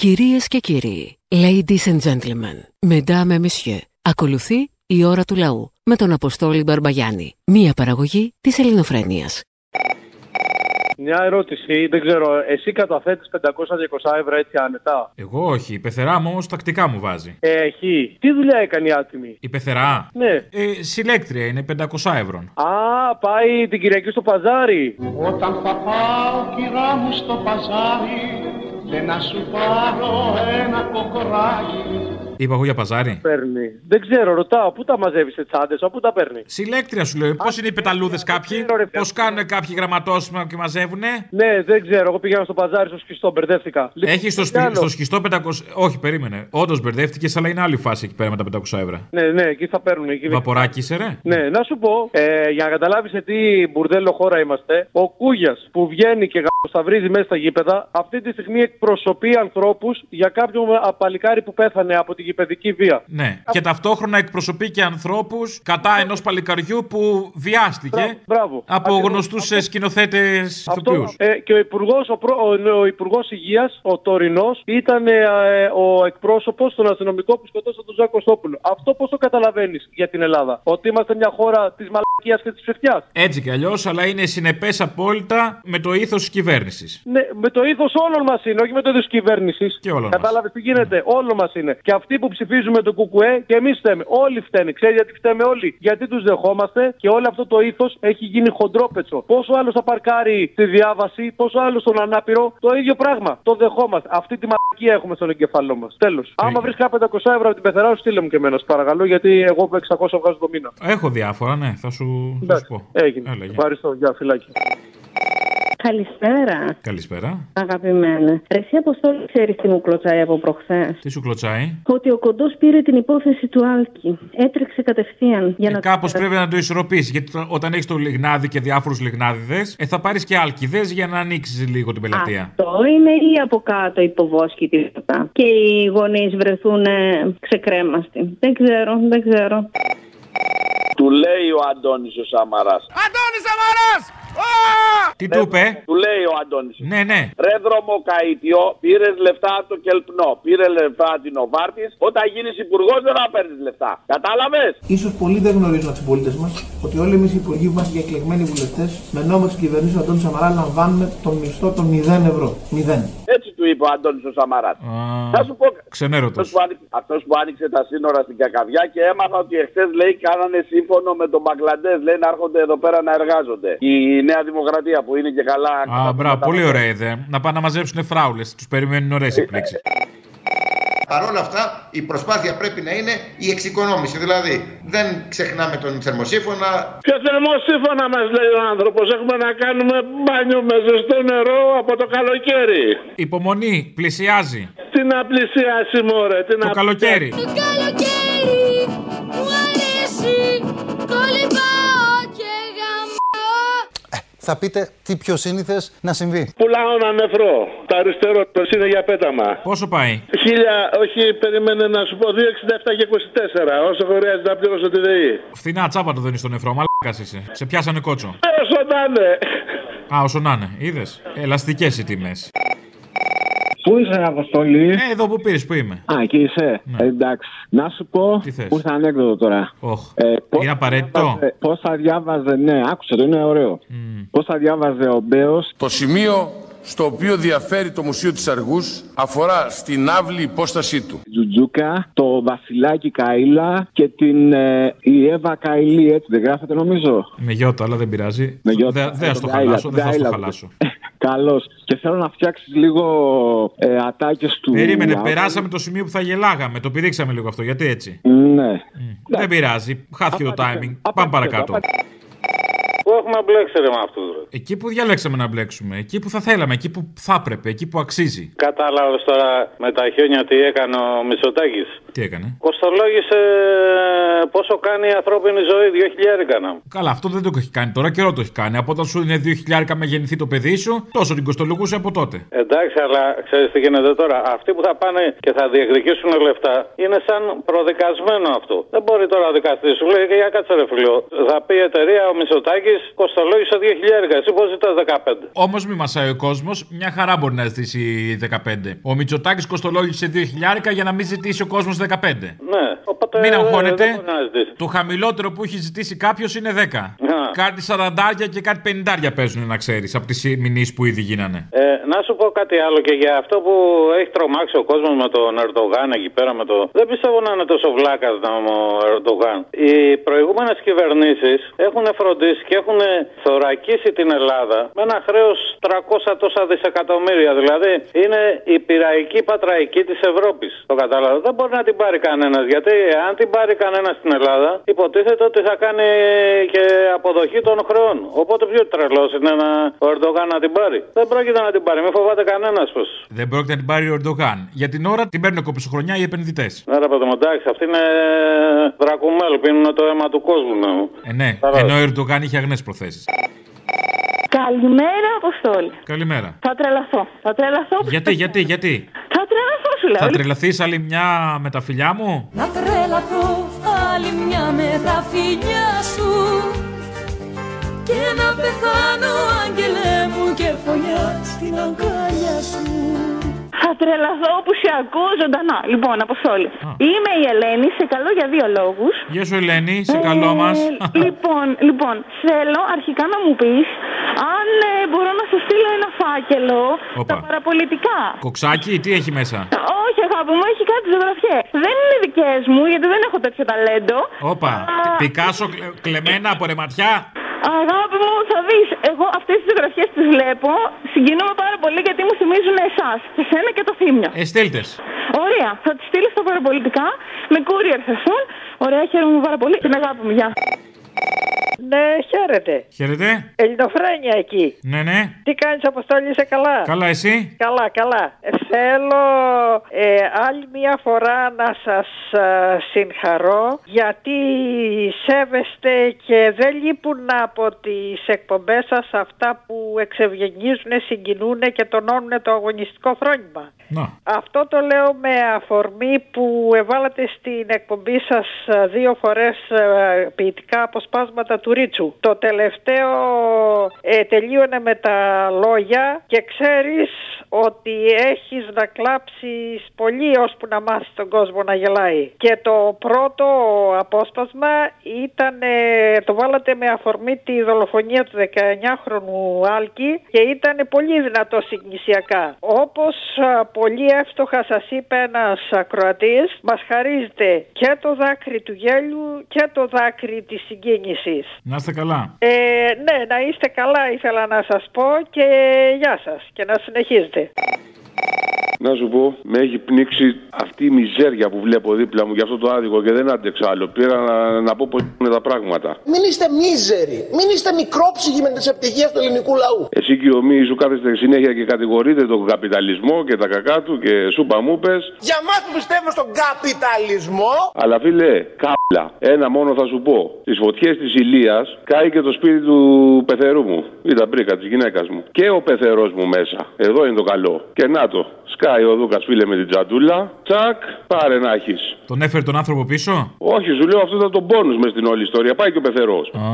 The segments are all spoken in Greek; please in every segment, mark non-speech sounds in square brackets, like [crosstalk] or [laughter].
Κυρίες και κύριοι, ladies and gentlemen, mesdames et messieurs, ακολουθεί η ώρα του λαού με τον Αποστόλη Μπαρμπαγιάννη, μία παραγωγή της ελληνοφρένειας. Μια ερώτηση, δεν ξέρω, εσύ καταθέτεις 500-200 ευρώ έτσι άνετα; Εγώ όχι. Η πεθερά μου όμως τακτικά μου βάζει. Ε, έχει. Τι δουλειά έκανε η άτιμη; Η πεθερά; Ναι. Ε, συλλέκτρια είναι 500 ευρώ. Α, πάει την Κυριακή στο παζάρι. Όταν θα πάω κυρά μου στο παζάρι και να σου πάρω ένα κοκοράκι Είπα εγώ για παζάρι. Παίρνει. Δεν ξέρω, ρωτάω, πού τα μαζεύεις σε τσάντες, πού τα παίρνει; Συλλέκτρια σου λέω. Πώς είναι οι πεταλούδες κάποιοι; ξέρω, ρε, Πώς κάνουν κάποιοι γραμματόσημα και μαζεύουνε; Ναι, δεν ξέρω, εγώ πήγαινα στο παζάρι στο σκιστό, μπερδεύτηκα. Έχεις στο, Τι σπι... άλλο; στο σχιστό 500. Όχι, περίμενε. Όντως μπερδεύτηκες, αλλά είναι άλλη φάση εκεί πέρα με τα 500 ευρώ. Ναι, ναι, εκεί θα παίρνουν. Εκεί... Βαποράκι είσαι, ρε. Ναι, να σου πω, ε, για να καταλάβεις σε τι μπουρδέλο χώρα είμαστε, ο Κούγιας που βγαίνει και γαμποσταυρίζει μέσα στα γήπεδα, αυτή τη στιγμή εκπροσωπεί ανθρώπους για κάποιον παλικάρι που πέθανε από τη γηπαιδική βία. Ναι. Και ταυτόχρονα εκπροσωπεί και ανθρώπους κατά ενός παλικαριού που βιάστηκε Μπράβο, μπράβο. από Ακριβώς. γνωστούς σκηνοθέτες ηθοποιού. Αυτό, ε, και ο Υπουργό ο, προ- ο, ο υπουργός Υγείας, ο τωρινός, ήταν ε, ε, ο εκπρόσωπος των αστυνομικών που σκοτώσαν τον Ζάκο Κωστόπουλο. Αυτό πώς το καταλαβαίνεις για την Ελλάδα, Ότι είμαστε μια χώρα της μαλακίας και της ψευτιάς; Έτσι κι αλλιώς, αλλά είναι συνεπές απόλυτα με το ήθος της κυβέρνησης. Ναι, με το ήθος όλων μας είναι, όχι με το ήθος της κυβέρνησης. Και όλων μας. Κατάλαβες τι γίνεται, όλο μας είναι. Και αυτοί που ψηφίζουμε το Κουκουέ και εμείς φταίμε. Όλοι φταίνε. Ξέρεις γιατί φταίμε όλοι; Γιατί τους δεχόμαστε και όλο αυτό το ήθος έχει γίνει χοντρόπετσο. Πόσο άλλο θα παρκάρει τη διάβαση, πόσο άλλο στον ανάπηρο, το ίδιο πράγμα. Το δεχόμαστε. Αυτή τη μαλακία έχουμε στον εγκεφαλό μας. Τέλος. Άμα βρεις κάποια 500 ευρώ από την πεθερά, σου στείλε μου και εμένα, σ' παρακαλώ, γιατί εγώ 600 βγάζω το μήνα. Έχω διάφορα, ναι, θα σου, θα σου Εντάξει, πω. Έγινε. Έλα, γεια. Ευχαριστώ. Γεια, φυλάκι. Καλησπέρα, Καλησπέρα. αγαπημένα. Εσύ Αποστόλη ξέρεις τι μου κλωτσάει από προχθές; Τι σου κλωτσάει; Ότι ο κοντός πήρε την υπόθεση του Άλκη. Έτρεξε κατευθείαν για Ε, να. Κάπως πρέπει να το ισορροπήσεις. Γιατί τω- όταν έχεις το λιγνάδι και διάφορους λιγνάδιδες, ε, θα πάρεις και άλκηδες για να ανοίξεις λίγο την πελατεία. Αυτό είναι ή από κάτω υποβόσκη τίποτα. Και οι γονείς βρεθούν ε, ξεκρέμαστοι. Δεν ξέρω, δεν ξέρω. Του λέει ο Αντώνης ο Σαμαράς. Τι του είπε, Του λέει ο Αντώνης. Ναι, ναι. Ρε δρομοκαΐτιο, πήρες λεφτά από το κελπνό. Πήρες λεφτά από την Οβάρτης. Όταν γίνεις υπουργός δεν θα παίρνεις λεφτά. Κατάλαβες; Ίσως πολλοί δεν γνωρίζουν από τους συμπολίτε μας ότι όλοι εμείς οι υπουργοί που είμαστε και εκλεγμένοι βουλευτές με νόμο της κυβερνήσεω του Αντώνης Σαμαράς λαμβάνουμε τον μισθό των 0 ευρώ. 0. Έτσι του είπε ο Αντώνης ο Σαμαράς. Α, Θα σου πω. Ξενέρωτος. Αυτός που, άνοιξε, αυτός που άνοιξε τα σύνορα στην Κακαβιά και έμαθα ότι εχθές λέει κάνανε σύμφωνο με τον Μπαγκλαντές. Λέει να έρχονται εδώ πέρα να εργάζονται. Η Νέα Δημοκρατία που είναι και καλά. Α, μπράβο, πολύ ωραία ιδέα. Να πάνε να μαζέψουν φράουλες. Τους περιμένουν ωραίες εκπλήξεις. Παρ' όλα αυτά, η προσπάθεια πρέπει να είναι η εξοικονόμηση. Δηλαδή, δεν ξεχνάμε τον θερμοσύφωνα. Ποιο θερμοσύμφωνα μας λέει ο άνθρωπος. Έχουμε να κάνουμε μπάνιο με ζεστό νερό από το καλοκαίρι. Υπομονή, πλησιάζει. Τι να πλησιάσει, μωρέ. Τι Το να καλοκαίρι. καλοκαίρι μου αρέσει Θα πείτε τι πιο σύνηθες να συμβεί. Πουλάω ένα νεφρό. Το αριστερό το είναι για πέταμα. Πόσο πάει; Χίλια, όχι, περίμενε να σου πω 2,67 και 24. Όσο χρειάζεται να πληρώσω τη ΔΕΗ. Φθηνά τσάπα το δίνεις στο νεφρό. Μαλάκας είσαι. Σε πιάσανε κότσο. Όσο να είναι. Α, όσο να είναι. Είδες; Ελαστικές οι τιμές. Πού είσαι, Αποστολή; Ε, εδώ που πήρε, που είμαι. Α, εκεί είσαι. Ναι. Ε, εντάξει. Να σου πω. Τι θες; Πού ήρθε ανέκδοτο τώρα. Όχ. Ε, πώς Είναι θα απαραίτητο. διάβαζε- Πώς θα διάβαζε. Ναι, άκουσε το, είναι ωραίο. Πώς θα διάβαζε ο Μπέος; Το σημείο στο οποίο διαφέρει το Μουσείο της Αργούς αφορά στην άβλη υπόστασή του. Τζουτζούκα, το Βασιλάκι Καΐλα και την ε, η Εύα Καΐλη, έτσι δεν γράφεται νομίζω; Με γιώτα, αλλά δεν πειράζει. Με γιώτα. Δεν δεν θα Ε, στο τον χαλάσω. Γκάιλα, Δεν θα στο Γκάιλα. χαλάσω. Καλώς. Και θέλω να φτιάξεις λίγο ε, ατάκες του... Περίμενε, Άβη. περάσαμε το σημείο που θα γελάγαμε. Το πηδήξαμε λίγο αυτό. Γιατί έτσι. Ναι. Δεν πειράζει. Χάθηκε το timing. Πάμε παρακάτω. Πού έχουμε μπλέξει ρε με αυτού. Εκεί που διαλέξαμε να μπλέξουμε. Εκεί που θα θέλαμε. Εκεί που θα έπρεπε. Εκεί που αξίζει. Κατάλαβες τώρα με τα χιόνια τι έκανε ο Μισοτάκη. Τι έκανε; Κοστολόγησε πόσο κάνει η ανθρώπινη ζωή, 2.000 έκανα. Καλά, αυτό δεν το έχει κάνει τώρα, καιρό το έχει κάνει. Από όταν σου είναι 2.000 με γεννηθεί το παιδί σου, τόσο την κοστολογούσε από τότε. Εντάξει, αλλά ξέρεις τι γίνεται τώρα. Αυτοί που θα πάνε και θα διεκδικήσουν λεφτά είναι σαν προδικασμένο αυτό. Δεν μπορεί τώρα ο δικαστής σου λέει για κάτσε ρε φιλό. Θα πει η εταιρεία ο Μισοτάκη κοστολόγησε 2.000. Εσύ πώς ζητάς 15. Όμως μη μασάει ο κόσμος, μια χαρά μπορεί να ζητήσει 15. Ο Μητσοτάκης κοστολόγησε 2.000 για να μην ζητήσει ο κόσμος 15. Ναι, οπότε. Μην δεν αγχώνετε. μπορεί να ζητήσει. Το χαμηλότερο που έχει ζητήσει κάποιος είναι 10. Κάτι 40 και κάτι 50 παίζουν να ξέρεις από τις μηνύσεις που ήδη γίνανε. Ε, να σου πω κάτι άλλο και για αυτό που έχει τρομάξει ο κόσμος με τον Ερντογάν εκεί πέρα με το. Δεν πιστεύω να είναι τόσο βλάκας ο Ερντογάν. Οι προηγούμενες κυβερνήσεις έχουν φροντίσει και έχουν θωρακίσει την Ελλάδα με ένα χρέος 300 τόσα δισεκατομμύρια. Δηλαδή είναι η πειραϊκή πατραϊκή της Ευρώπης. Το κατάλαβα. Δεν μπορεί να την πάρει κανένας. Γιατί αν την πάρει κανένας στην Ελλάδα, υποτίθεται ότι θα κάνει και αποδοχή των χρεών. Οπότε πιο τρελό είναι να, ο Ερντογάν να την πάρει. Δεν πρόκειται να την πάρει. Μην φοβάται κανένας πως. Δεν πρόκειται να την πάρει ο Ερντογάν. Για την ώρα την παίρνουν κοψοχρονιά οι επενδυτές. Ναι, ρε παιδί μου, εντάξει, αυτή είναι δρακουμέλ, πίνουν το αίμα του κόσμου. Ναι. Ε, ναι, ενώ ο Ερντογάν είχε αγνές προθέσεις. Καλημέρα, Αποστόλη. Καλημέρα. Θα τρελαθώ. Θα τρελαθώ. Γιατί, γιατί, γιατί; Θα τρελαθώ, σου λέω. Θα τρελαθείς άλλη μια με τα φιλιά μου; Να τρελαθώ άλλη μια με τα φιλιά σου Και να πεθάνω άγγελε μου και φωνιά στην αγκάλια σου Θα τρελαθώ που σε ακούω ζωντανά. Λοιπόν, Αποστόλη. Είμαι η Ελένη, σε καλό για δύο λόγους. Γεια σου, Ελένη, σε καλό μας. λοιπόν, λοιπόν, θέλω αρχικά να μου πεις αν ε, μπορώ να σου στείλω ένα φάκελο Όπα. τα παραπολιτικά. Κοξάκι, τι έχει μέσα; Όχι, αγάπη μου, έχει κάτι ζωγραφιέ. Δεν είναι δικές μου, γιατί δεν έχω τέτοιο ταλέντο. Όπα. Πικάσο κλε- κλεμμένα από ρεματιά. Αγάπη μου, θα δεις. Εγώ αυτές τις ζωγραφιέ τις βλέπω. Συγκινούμαι πάρα πολύ γιατί μου θυμίζουν εσάς. Εσένα και το θύμιο. Ε, στείλτε. Ωραία, θα τις στείλεις στα παραπολιτικά. Με courier θα έρθουν. Ωραία, χαίρομαι πάρα πολύ. Την αγάπη μου, γεια. Ναι, χαίρετε. Χαίρετε. Ελληνοφρένια εκεί. Ναι, ναι. Τι κάνεις Αποστόλη, είσαι καλά; Καλά, εσύ; Καλά, καλά. Ε, Θέλω ε, άλλη μια φορά να σας ε, συγχαρώ γιατί σέβεστε και δεν λείπουν από τις εκπομπές σας αυτά που εξευγενίζουν, συγκινούν και τονώνουν το αγωνιστικό φρόνημα. Να. Αυτό το λέω με αφορμή που εβάλατε στην εκπομπή σας ε, δύο φορές ε, ποιητικά αποσπάσματα του Ρίτσου. Το τελευταίο ε, τελείωνε με τα λόγια και ξέρεις ότι έχεις να κλάψεις πολύ ώσπου να μάθεις τον κόσμο να γελάει. Και το πρώτο απόσπασμα ήταν, ε, το βάλατε με αφορμή τη δολοφονία του 19χρονου Άλκη και ήταν πολύ δυνατό συγκινησιακά. Όπως α, πολύ εύστοχα σας είπε ένας ακροατής, μας χαρίζεται και το δάκρυ του γέλιου και το δάκρυ της συγκίνησης. Να είστε καλά. Ε, ναι, να είστε καλά ήθελα να σας πω και γεια σας και να συνεχίζετε. Να σου πω, με έχει πνίξει αυτή η μιζέρια που βλέπω δίπλα μου για αυτό το άδικο και δεν άντεξα άλλο. Πήρα να, να πω πώς είναι τα πράγματα. Μην είστε μίζεροι. Μην είστε μικρόψυχοι με τις επιτυχίε του ελληνικού λαού. Εσύ και ο Μη σου κάθεστε συνέχεια και κατηγορείτε τον καπιταλισμό και τα κακά του και σούπα μου πες. Για μας που πιστεύουμε στον καπιταλισμό. Αλλά φίλε, κάπλα. Ένα μόνο θα σου πω. Στι φωτιές της Ηλίας κάει και το σπίτι του πεθερού μου. Ή τα μπρίκα της γυναίκας μου. Και ο πεθερός μου μέσα. Εδώ είναι το καλό. Και να το. Σκάει ο Δούκα φίλε με την τζαντούλα. Τσακ, πάρε να έχεις. Τον έφερε τον άνθρωπο πίσω; Όχι, σου λέω αυτό ήταν το πόνου μες στην όλη ιστορία. Πάει και ο πεθερός. Α.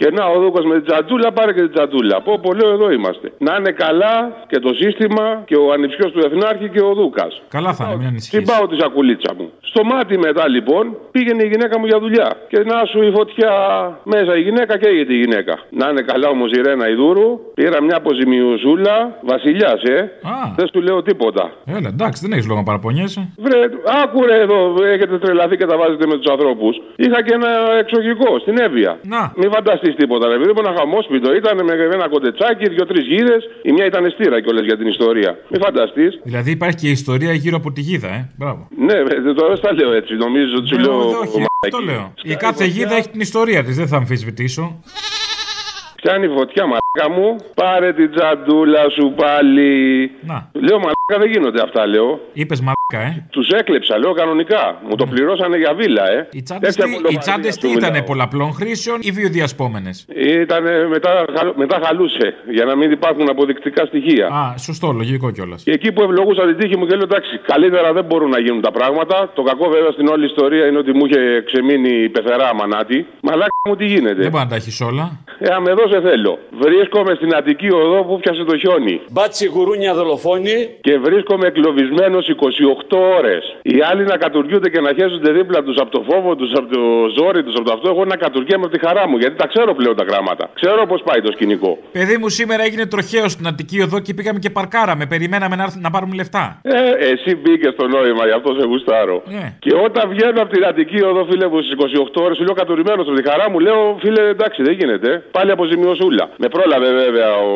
Και να ο Δούκας με την τζαντούλα πάρε και την τζαντούλα. Πω, πω, λέω εδώ είμαστε. Να είναι καλά και το σύστημα και ο ανιψιός του Εθνάρχη και ο Δούκας. Καλά θα είναι, μην ανησυχείς. Συμπάω τη σακουλίτσα μου. Στο μάτι μετά λοιπόν πήγαινε η γυναίκα μου για δουλειά. Και να σου η φωτιά μέσα η γυναίκα και έγινε η γυναίκα. Να είναι καλά όμως η Ρένα Ιδούρου. Πήρα μια αποζημιουσούλα. Βασιλιάς, ε. Α. Δεν σου λέω τίποτα. Έλα, εντάξει, δεν έχεις λόγο να παραπονιέσαι. Βρε, άκουρε εδώ, έχετε τρελαθεί και τα βάζετε με τους ανθρώπους. Είχα και ένα εξωγικό στην Εύβοια. Να. Μην φανταστείς τίποτα, ρε. Επειδή ένα χαμόσπιτο ήταν με ένα κοντετσάκι, δύο-τρεις γύρες. Η μια ήταν στήρα κιόλας για την ιστορία. Μην φανταστείς. Δηλαδή υπάρχει και ιστορία γύρω από τη γίδα, ε. Μπράβο. Ναι, ρε, τώρα δεν τα λέω έτσι. Νομίζω ότι σου Ναι, λέω. όχι, όχι, μαλακίες. αυτό λέω. Η κάθε γίδα έχει την ιστορία της, δεν θα αμφισβητήσω. Πιάνει φωτιά, μαλάκα μου. Πάρε την τζαντούλα σου πάλι. Να. Λέω μαλάκα δεν γίνονται αυτά, λέω. Είπες μαλάκα, ε; Τους έκλεψα, λέω κανονικά. Μου το πληρώσανε για βίλα, ε. Οι τσάντες τι, οι τσάντες τι ήταν πολλαπλών χρήσεων ή βιοδιασπόμενες; Ήταν μετά, χαλ- μετά χαλούσε, για να μην υπάρχουν αποδεικτικά στοιχεία. Α, σωστό, λογικό κιόλας. Και εκεί που ευλογούσα την τύχη μου και λέω εντάξει, καλύτερα δεν μπορούν να γίνουν τα πράγματα. Το κακό βέβαια στην όλη ιστορία είναι ότι μου είχε ξεμείνει η πεθερά μανάτη. Μαλάκα μου τι γίνεται; Δεν μπορεί να τα έχεις όλα. Ε, αμε εδώ σε θέλω. Βρίσκομαι στην Αττική οδό που πιάσε το χιόνι. Μπάτσι γουρούνια δολοφόνη. Και βρίσκομαι εγκλωβισμένο 28 ώρες. Οι άλλοι να κατουργούνται και να χέζονται δίπλα τους από το φόβο τους, από το ζόρι τους, από το αυτό. Εγώ να κατουργέμαι από τη χαρά μου γιατί τα ξέρω πλέον τα γράμματα. Ξέρω πώς πάει το σκηνικό. Παιδί μου, σήμερα έγινε τροχαίος στην Αττική οδό και πήγαμε και παρκάραμε. Περιμέναμε να, έρθουν να πάρουμε λεφτά. Ε, εσύ μπήκε στο νόημα, γι' αυτό σε γουστάρω. Ναι. Και όταν βγαίνω από την Αττική οδό, φίλε μου, στις 28 ώρες, σου λέω κατουρημένο από τη χαρά μου, λέω φίλε, εντάξει, δεν γίνεται. Πάλι αποζημιωσούλα. Με πρόλαβε βέβαια ο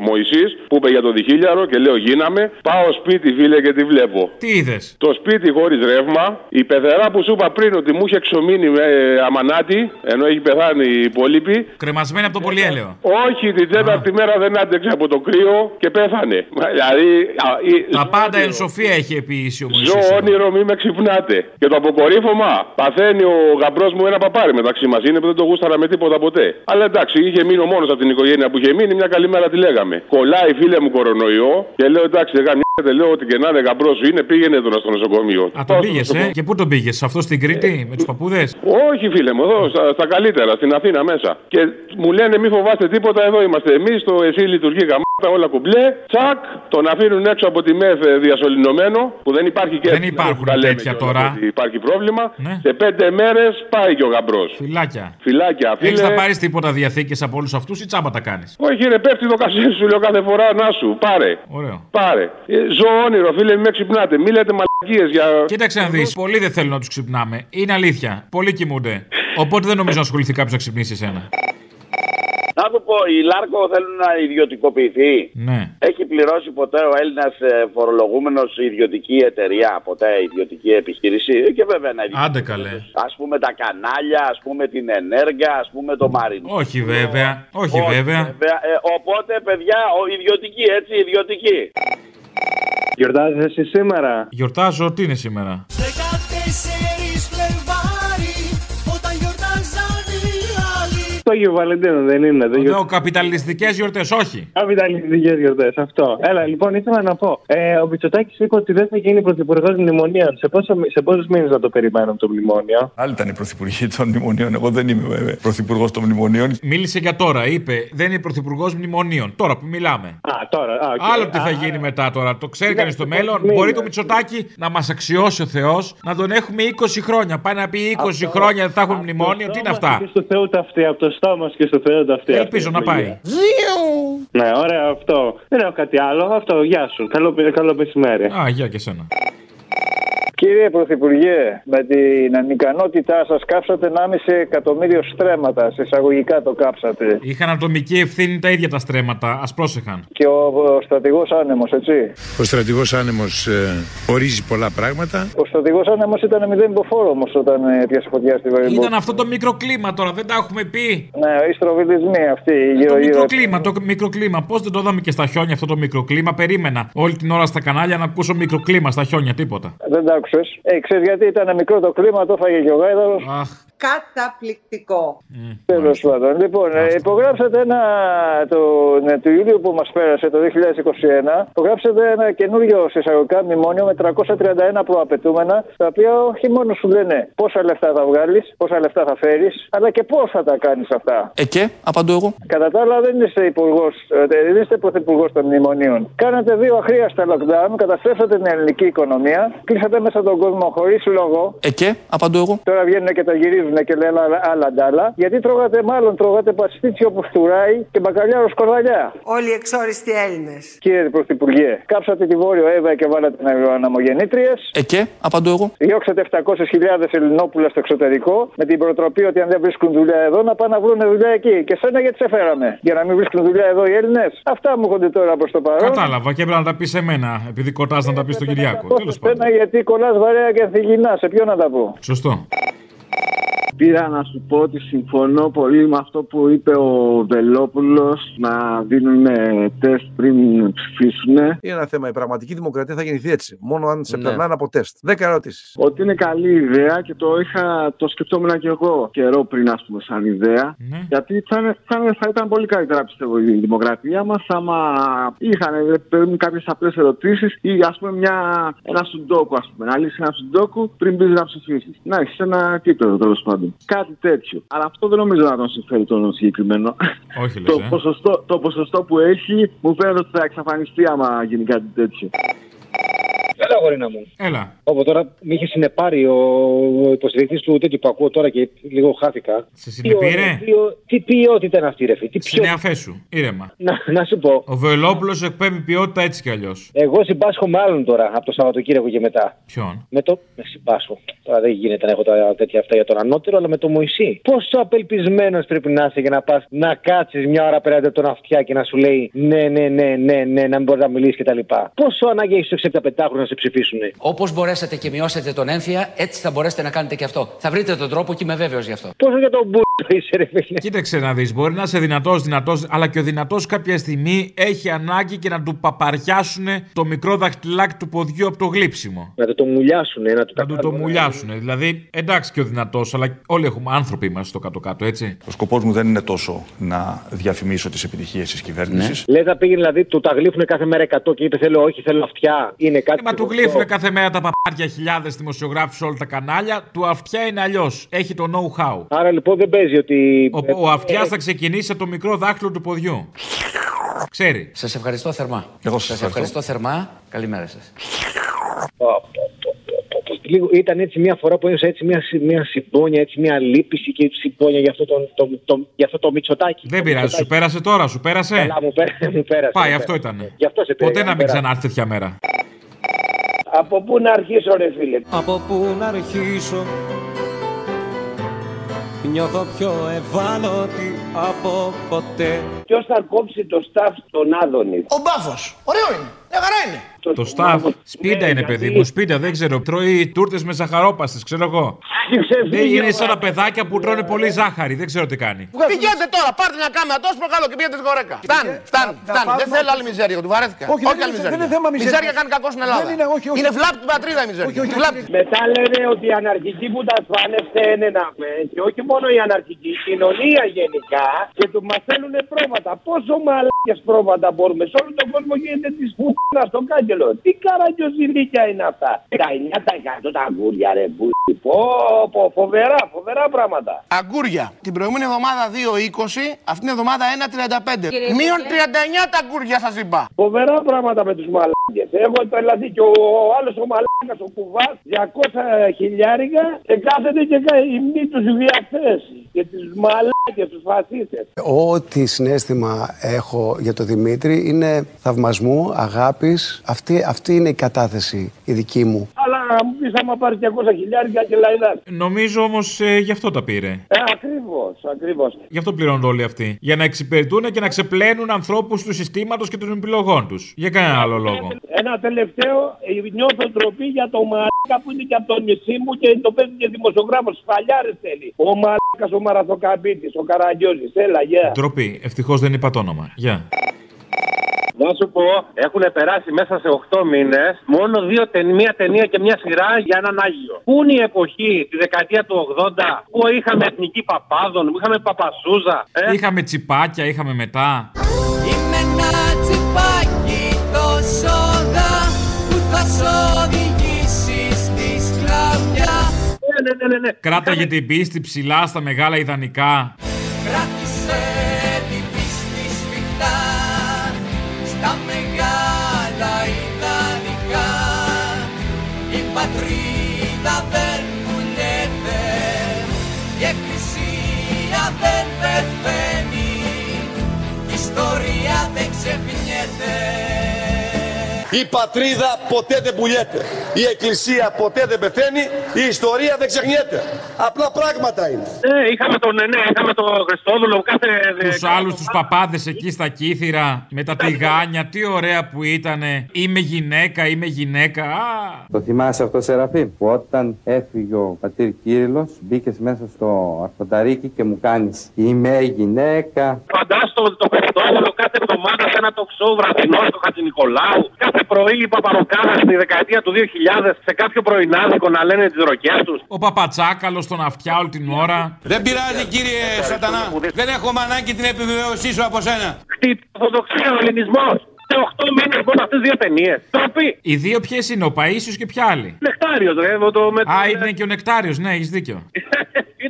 Μωησή που είπε για το διχίλιαρο και λέω γίναμε. Πάω σπίτι, φίλε, και τη βλέπω. Τι είδε. Το σπίτι χωρίς ρεύμα. Η πεθερά που σου είπα πριν ότι μου είχε εξομείνει με ε, αμανάτη, ενώ έχει πεθάνει η υπόλοιπη. Κρεμασμένη από το πολυέλαιο. Όχι, την τέταρτη μέρα δεν άντεξε από το κρύο και πέθανε. Μα, Δηλαδή. α, η- Τα πάντα εν σοφία έχει ποιήσει ο Ζω Μωυσής. όνειρο, μη με ξυπνάτε. Και το αποκορύφωμα παθαίνει ο γαμπρός μου ένα παπάρι μεταξύ μας. Είναι που δεν το γούσταρα με τίποτα ποτέ. Αλλά εντάξει, είχε μείνει ο μόνος από την οικογένεια που είχε μείνει, μια καλή μέρα τη λέγαμε. Κολλάει φίλε μου κορονοϊό και λέω εντάξει, δεν γαμιέται, λέω ότι και να είναι γαμπρός σου είναι, πήγαινε τον στο νοσοκομείο. Α, τον πήγες, ε; Και πού τον πήγες, αυτό στην Κρήτη, με τους παππούδες; Όχι, φίλε μου, εδώ στα, στα καλύτερα, στην Αθήνα μέσα. Και μου λένε μη φοβάστε τίποτα, εδώ είμαστε εμείς. Το εσύ λειτουργεί γαμάτα, όλα κουμπλέ. Τσακ, τον αφήνουν έξω από τη ΜΕΘ ε, διασωληνωμένο, που δεν υπάρχει και Δεν υπάρχουν τέτοια τώρα. Υπάρχει πρόβλημα. Ναι. Σε πέντε μέρες πάει και ο γαμπρός. Φυλάκια. Φυλάκια, Έχεις φίλε. να πάρεις τίποτα διαθήκες από όλους αυτούς ή τσάμπα τα κάνεις; Όχι, ρε, πέφτει το κασέρι σου, λέω κάθε φορά να σου. Πάρε. Ωραίο. Πάρε. Ε, ζω όνειρο, φίλε, μην με ξυπνάτε. Μη λέτε μαλακίες για. Κοίταξε να δεις. Πολλοί δεν θέλουν να τους ξυπνάμε. Είναι αλήθεια. Πολλοί κοιμούνται. Οπότε δεν νομίζω να ασχοληθεί κάποιος να ξυπνήσει εσένα. Να του πω, η Λάρκο θέλουν να ιδιωτικοποιηθεί. Ναι. Έχει πληρώσει ποτέ ο Έλληνας φορολογούμενος ιδιωτική εταιρεία, ποτέ ιδιωτική επιχείρηση. Ε, Και βέβαια να Άντε καλέ. Α πούμε τα κανάλια, ας πούμε την ενέργεια, ας πούμε το μαρινό. Όχι βέβαια. Όχι βέβαια. Ε, οπότε, παιδιά, ο, ιδιωτική, έτσι, ιδιωτική. Γιορτάζεις εσύ σήμερα; Γιορτάζω, τι είναι σήμερα; Το Αγίου Βαλεντίνο δεν είναι. Δεν Λέω καπιταλιστικές γιορτές, όχι. Καπιταλιστικές γιορτές, αυτό. Έλα, λοιπόν, ήθελα να πω. Ε, ο Μητσοτάκης είπε ότι δεν θα γίνει πρωθυπουργός μνημονίων. Σε, πόσο, σε πόσους μήνες να το περιμένουμε το μνημόνιο; Άλλοι ήταν οι πρωθυπουργοί των μνημονίων. Εγώ δεν είμαι πρωθυπουργός των μνημονίων. Μίλησε για τώρα, είπε. Δεν είναι πρωθυπουργός μνημονίων. Τώρα που μιλάμε. Α, τώρα. Α, οκ. Άλλο τι θα Α, γίνει μετά τώρα. Το ξέρει Ναι, κανείς στο σε μέλλον. πόσους Μπορεί μήνες. το Μητσοτάκι να μας αξιώσει ο Θεός να τον έχουμε 20 χρόνια. Πάει να πει 20 χρόνια δεν θα έχουν μνημόνιο. Τι είναι αυτά; Και στο Θεό ταυτή, από το στόμα και στο Θεό ταυτή. Ελπίζω να πάει. Ναι, ωραία αυτό. Δεν έχω κάτι άλλο. Αυτό, γεια σου. Καλό, καλό μεσημέρι. Α, γεια και σένα. Κύριε Πρωθυπουργέ, με την ανικανότητά σας κάψατε 1,5 εκατομμύριο στρέμματα. Σε εισαγωγικά το κάψατε. Είχαν ατομική ευθύνη τα ίδια τα στρέμματα. Α πρόσεχαν. Και ο, ο στρατηγός άνεμος, έτσι. Ο στρατηγός άνεμος ορίζει πολλά πράγματα. Ο στρατηγός άνεμος ήταν μηδέν υποφόρο όμως όταν ε, πιάσε φωτιά στη Βαρυμπό. Ήταν αυτό το μικροκλίμα τώρα, δεν τα έχουμε πει. Ναι, οι στροβιλισμοί αυτοί. Το Γύρω-γύρω. μικροκλίμα, το μικροκλίμα. Πώς δεν το είδαμε και στα χιόνια αυτό το μικροκλίμα. Περίμενα όλη την ώρα στα κανάλια να ακούσω μικροκλίμα στα χιόνια, τίποτα. Δεν τα άκουσε. Ε, ξέρεις γιατί ήταν μικρό το κλίμα, το έφαγε και ο Γάιδαρος. Αχ. Καταπληκτικό. Τέλος πάντων. Λοιπόν, ε, υπογράψατε ένα. Το, ναι, του Ιούλιο που μας πέρασε, το 2021, υπογράψατε ένα καινούριο συσσαγωγικά μνημόνιο με 331 προαπαιτούμενα, τα οποία όχι μόνος σου λένε πόσα λεφτά θα βγάλεις, πόσα λεφτά θα φέρεις, αλλά και πώς θα τα κάνεις αυτά. Ε, και, απαντώ εγώ. Κατά τα άλλα, δεν είστε υπουργός, δεν είστε πρωθυπουργός των μνημονίων. Κάνατε δύο αχρίαστα lockdown, καταστρέψατε την ελληνική οικονομία, κλείσατε μέσα τον κόσμο χωρίς λόγο. Ε, και, απαντώ εγώ. Τώρα βγαίνουν και τα γυρίζουν και λένε άλλα, άλλα ντάλα. Γιατί τρώγατε, μάλλον τρώγατε παστίτσιο που φτουράει και μπακαλιάρος σκορδαλιά. Όλοι οι εξόριστοι Έλληνες. Κύριε Πρωθυπουργέ, κάψατε τη Βόρειο Εύα και βάλατε αναμογεννήτριες. Ε, και, απαντώ εγώ. Διώξατε 700.000 Ελληνόπουλα στο εξωτερικό με την προτροπή ότι αν δεν βρίσκουν δουλειά εδώ να πάνε να βρουν δουλειά εκεί. Και σένα γιατί σε φέραμε; Για να μην βρίσκουν δουλειά εδώ οι Έλληνες; Αυτά μου έρχονται τώρα προς το παρόν. Κατάλαβα και έπρεπε να τα πεις σε μένα, επειδή κοτάς να τα πεις στον Κυριάκο. Τέλος πάντων. Σένα γιατί κολλάς βαρέα και ανθυγινά. Σε ποιον να τα πω; Σωστό. Πήρα να σου πω ότι συμφωνώ πολύ με αυτό που είπε ο Βελόπουλος να δίνουν τεστ πριν ψηφίσουν. Είναι ένα θέμα. Η πραγματική δημοκρατία θα γεννηθεί έτσι. Μόνο αν σε Ναι. περνάνε από τεστ. Δέκα ερωτήσεις. Ότι είναι καλή ιδέα και το είχα, το σκεφτόμουν και εγώ καιρό πριν, ας πούμε, σαν ιδέα. Γιατί θα, είναι- θα, είναι- θα ήταν πολύ καλύτερα, πιστεύω, η δημοκρατία μας άμα είχαν κάποιες απλές ερωτήσεις ή ας πούμε μια, ένα σουντόκου, ας πούμε. Να λύσει ένα σουντόκου πριν μπεις να ψηφίσεις. Να έχεις ένα επίπεδο τέλος πάντων. Κάτι τέτοιο. Αλλά αυτό δεν νομίζω να τον συμφέρει τον συγκεκριμένο. Όχι, το, λες, ε. ποσοστό, το ποσοστό που έχει μου φαίνεται ότι θα εξαφανιστεί άμα γίνει κάτι τέτοιο. Έλα, γορίνα μου. Έλα. Όπου τώρα με είχε συνεπάρει ο υποστηρικτής του τέτοιου που ακούω τώρα και λίγο χάθηκα. Σε συνεπήρε; Τι, ωραία, ποιο- τι ποιότητα είναι αυτή, ρε φίλε; Τι ποιο... Συνεαφέ σου. Ήρεμα. Να, να σου πω. Ο Βελόπουλο εκπέμπει ποιότητα έτσι κι αλλιώς. Εγώ συμπάσχω με άλλον τώρα από το Σαββατοκύριακο και μετά. Ποιον; Με το. Με συμπάσχω. Τώρα δεν γίνεται να έχω τα τέτοια αυτά για τον ανώτερο, αλλά με το Μωυσή. Πόσο απελπισμένος πρέπει να είσαι για να πας να κάτσεις μια ώρα πέρα από τον αυτιά και να σου λέει ναι, ναι, ναι, ναι, ναι, να μην μπορείς να μιλήσεις κτλ. Πόσο ανάγκη έχεις στο 65 να σε ψηφίσουν. Όπως μπορέσατε και μειώσατε τον έμφυα, έτσι θα μπορέσετε να κάνετε και αυτό. Θα βρείτε τον τρόπο και είμαι βέβαιος γι' αυτό. Πόσο για τον μπου είσαι, ρε φίλε. Κοίταξε να δεις, μπορεί να είσαι δυνατός, δυνατός, αλλά και ο δυνατός κάποια στιγμή έχει ανάγκη και να του παπαριάσουν το μικρό δαχτυλάκι του ποδιού από το γλύψιμο. Να το, το μουλιάσουν, να του Να του το μουλιάσουν. Δηλαδή, εντάξει και ο δυνατός, αλλά όλοι έχουμε άνθρωποι είμαστε στο κάτω-κάτω, έτσι. Ο σκοπός μου δεν είναι τόσο να διαφημίσω τις επιτυχίες της κυβέρνησης. Λε να πήγαινε δηλαδή, του τα γλύφουν κάθε μέρα 100 και είπε Θέλω, όχι, θέλω αυτιά. Είναι κάτι. Ε, Μα του σεβαστό. γλύφουν κάθε μέρα τα παπάρια χιλιάδες δημοσιογράφους σε όλα τα κανάλια. Του αυτιά είναι αλλιώς. Έχει το know-how. Άρα λοιπόν δεν παίζει ότι. Ο, ο αυτιάς θα ξεκινήσει από το μικρό δάχτυλο του ποδιού. Ξέρει. Σας ευχαριστώ θερμά. Εγώ σας σας ευχαριστώ. ευχαριστώ θερμά. Καλημέρα σας. Λίγο, ήταν έτσι μια φορά που ένιωσα έτσι μια, συ- μια συμπόνια, έτσι μια λύπηση και συμπόνια για αυτό το, το, το, για αυτό το μυτσοτάκι. Δεν πειράζει, σου πέρασε τώρα, σου πέρασε; Καλά, μου πέρασε. Μου πέρασε Πάει, μου αυτό πέρασε. ήταν. Γι' αυτό σε πήρε, Ποτέ να μην πέρασε. ξανάρθει τέτοια μέρα. Από πού να αρχίσω ρε φίλε; Από πού να αρχίσω; Νιώθω πιο ευάλωτη από ποτέ Ποιος θα κόψει το staff στον Άδωνης; Ο Μπάφος. Ωραίο είναι. Μια χαρά είναι. Το staff, σπίτα είναι παιδί μου, σπίτα, δεν ξέρω. Τρώει τούρτες με ζαχαρόπαστες, ξέρω εγώ. Ναι, είναι σαν τα παιδάκια που τρώνε πολύ ζάχαρη, δεν ξέρω τι κάνει. Πηγαίνετε τώρα, πάρτε μια κάμερα τόσο προκαλώ και πήγαινε στη γορέκα. Φτάνει, φτάνει, φτάνει. Δεν θέλω άλλη μιζέρια, του βαρέθηκα. Όχι, δεν άλλη είναι- μιζέρια. δεν είναι θέμα μιζέρια. Μιζέρια κάνει κακό στην Ελλάδα. Δεν είναι, όχι, όχι. Είναι βλάπτη την πατρίδα η μιζέρια. Όχι, όχι, Βλάπτη. Μετά λένε ότι οι αναρχικοί που τα σπάνε φταίνε να πούμε και όχι μόνο οι αναρχικοί, η κοινωνία γενικά και του μας θέλουν πρόβατα. Πόσο μαλάκια πρόβατα μπορούμε. Σε όλο τον κόσμο γίνεται της φούχνα στον κάγκελο. Τι καραγκιοζηλίκια είναι αυτά. 19% τα αγκούρια ρε που. Πω, πω, φοβερά, φοβερά πράγματα. Αγκούρια. Την προηγούμενη εβδομάδα 2,20, αυτήν την εβδομάδα 1,35. Κύριε Μείον Δήμαρχε. 39 τα αγκούρια σας είπα. Φοβερά πράγματα με τους μαλάκες. Έχω δηλαδή και ο, ο άλλος ο μαλάκας ο κουβάς 200 χιλιάρικα και κάθεται και ημνεί τους διαθέσεις και του μαλάκες, τους φασίστε. Ό,τι συνέστημα έχω για τον Δημήτρη είναι θαυμασμού, αγάπης. Αυτή, αυτή είναι η κατάθεση η δική μου. Αλλά μου πεις άμα πάρει 200 χιλιάρικα και λαϊδά. Νομίζω όμως γι' αυτό τα πήρε. Ε, ακριβώς, ακριβώς. Γι' αυτό πληρώνουν όλοι αυτοί. Για να εξυπηρετούν και να ξεπλένουν ανθρώπους του συστήματος και των επιλογών τους. Για κανένα άλλο λόγο. Ένα τελευταίο, ε, νιώθω ντροπή για το μαλάκα που είναι και από το νησί μου και το παίζει και δημοσιογράφος. Φαλιάρε θέλει. Ο μαλάκας ο Μαραθοκαμπίτης, ο Καραγκιόζης. Έλα, γεια. Ντροπή. Ευτυχώς δεν είπα το όνομα. Γεια. Να σου πω, έχουν περάσει μέσα σε 8 μήνες μόνο δύο ταινία, μία ταινία και μια σειρά για έναν Άγιο. Πού είναι η εποχή, τη δεκαετία του 80, που είχαμε εθνική παπάδων, που είχαμε παπασούζα. Ε; Είχαμε τσιπάκια, είχαμε μετά. Είμαι ένα τσιπάκι το σόδα που θα σ' Ναι, ναι, ναι, ναι. Κράταγε την πίστη ψηλά στα μεγάλα ιδανικά. Η ιστορία δεν ξεχνιέται Η πατρίδα ποτέ δεν πουλιέται. Η εκκλησία ποτέ δεν πεθαίνει. Η ιστορία δεν ξεχνιέται. Απλά πράγματα είναι. Ναι, είχαμε τον, ναι, ναι, είχαμε τον Χριστόδουλο κάθε. Τους άλλους τους παπάδες εκεί στα κύθυρα με τα τηγάνια. Τι ωραία που ήτανε. Είμαι γυναίκα, είμαι γυναίκα. Α, Το θυμάσαι αυτό, Σεραφείμ, που όταν έφυγε ο πατήρ Κύριλλος, μπήκες μέσα στο αρχονταρίκι και μου κάνεις «Είμαι γυναίκα». Φαντάστο το Χριστόδουλο κάθε εβδομάδα σε ένα τοξό βραδινό στο Χατζη Νικολάου. Κάθε πρωί η Παπαροκάδα στη δεκαετία του 2000 σε κάποιο πρωινάδικο να λένε τις ροκέ τους. Ο Παπατσάκαλος στον αυτιά όλη την ώρα. Δεν πειράζει κύριε Σατανά. Δεν έχουμε ανάγκη την επιβεβαίωσή σου από σένα. Χτύπη, ορθοδοξία, ο ελληνισμός. Σε 8 μήνες μόνο αυτές τι δύο ταινίες. Τροπή. Οι δύο ποιες είναι, ο Παίσιο και ποια άλλη; Νεκτάριος, ρε. με Το, με, Α, είναι και ο Νεκτάριος, ναι, έχεις δίκιο.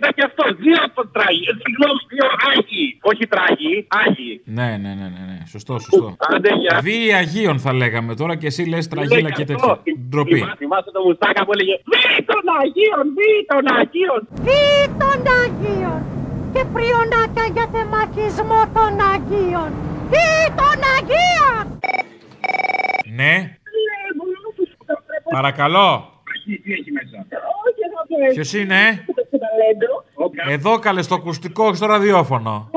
Ήταν και αυτό. Δύο τραγί. Συγγνώμη, δύο άγιοι. Όχι τραγί, άγιοι. Ναι, ναι, ναι, ναι, ναι. Σωστό, σωστό. Άντε, για. Βίοι Αγίων θα λέγαμε τώρα και εσύ λες τραγίλα Λέει και αυτό. τέτοια. Ντροπή. Θυμά- Θυμάστε το μουστάκα που έλεγε Βί των Αγίων, βί των Αγίων. Ή των Αγίων και πριονάκια για θεμαχισμό των Αγίων. Ή των Αγίων. Ναι. Παρακαλώ. Τι έχει μέσα; Ποιος είναι; Εδώ καλές στο ακουστικό, όχι στο ραδιόφωνο.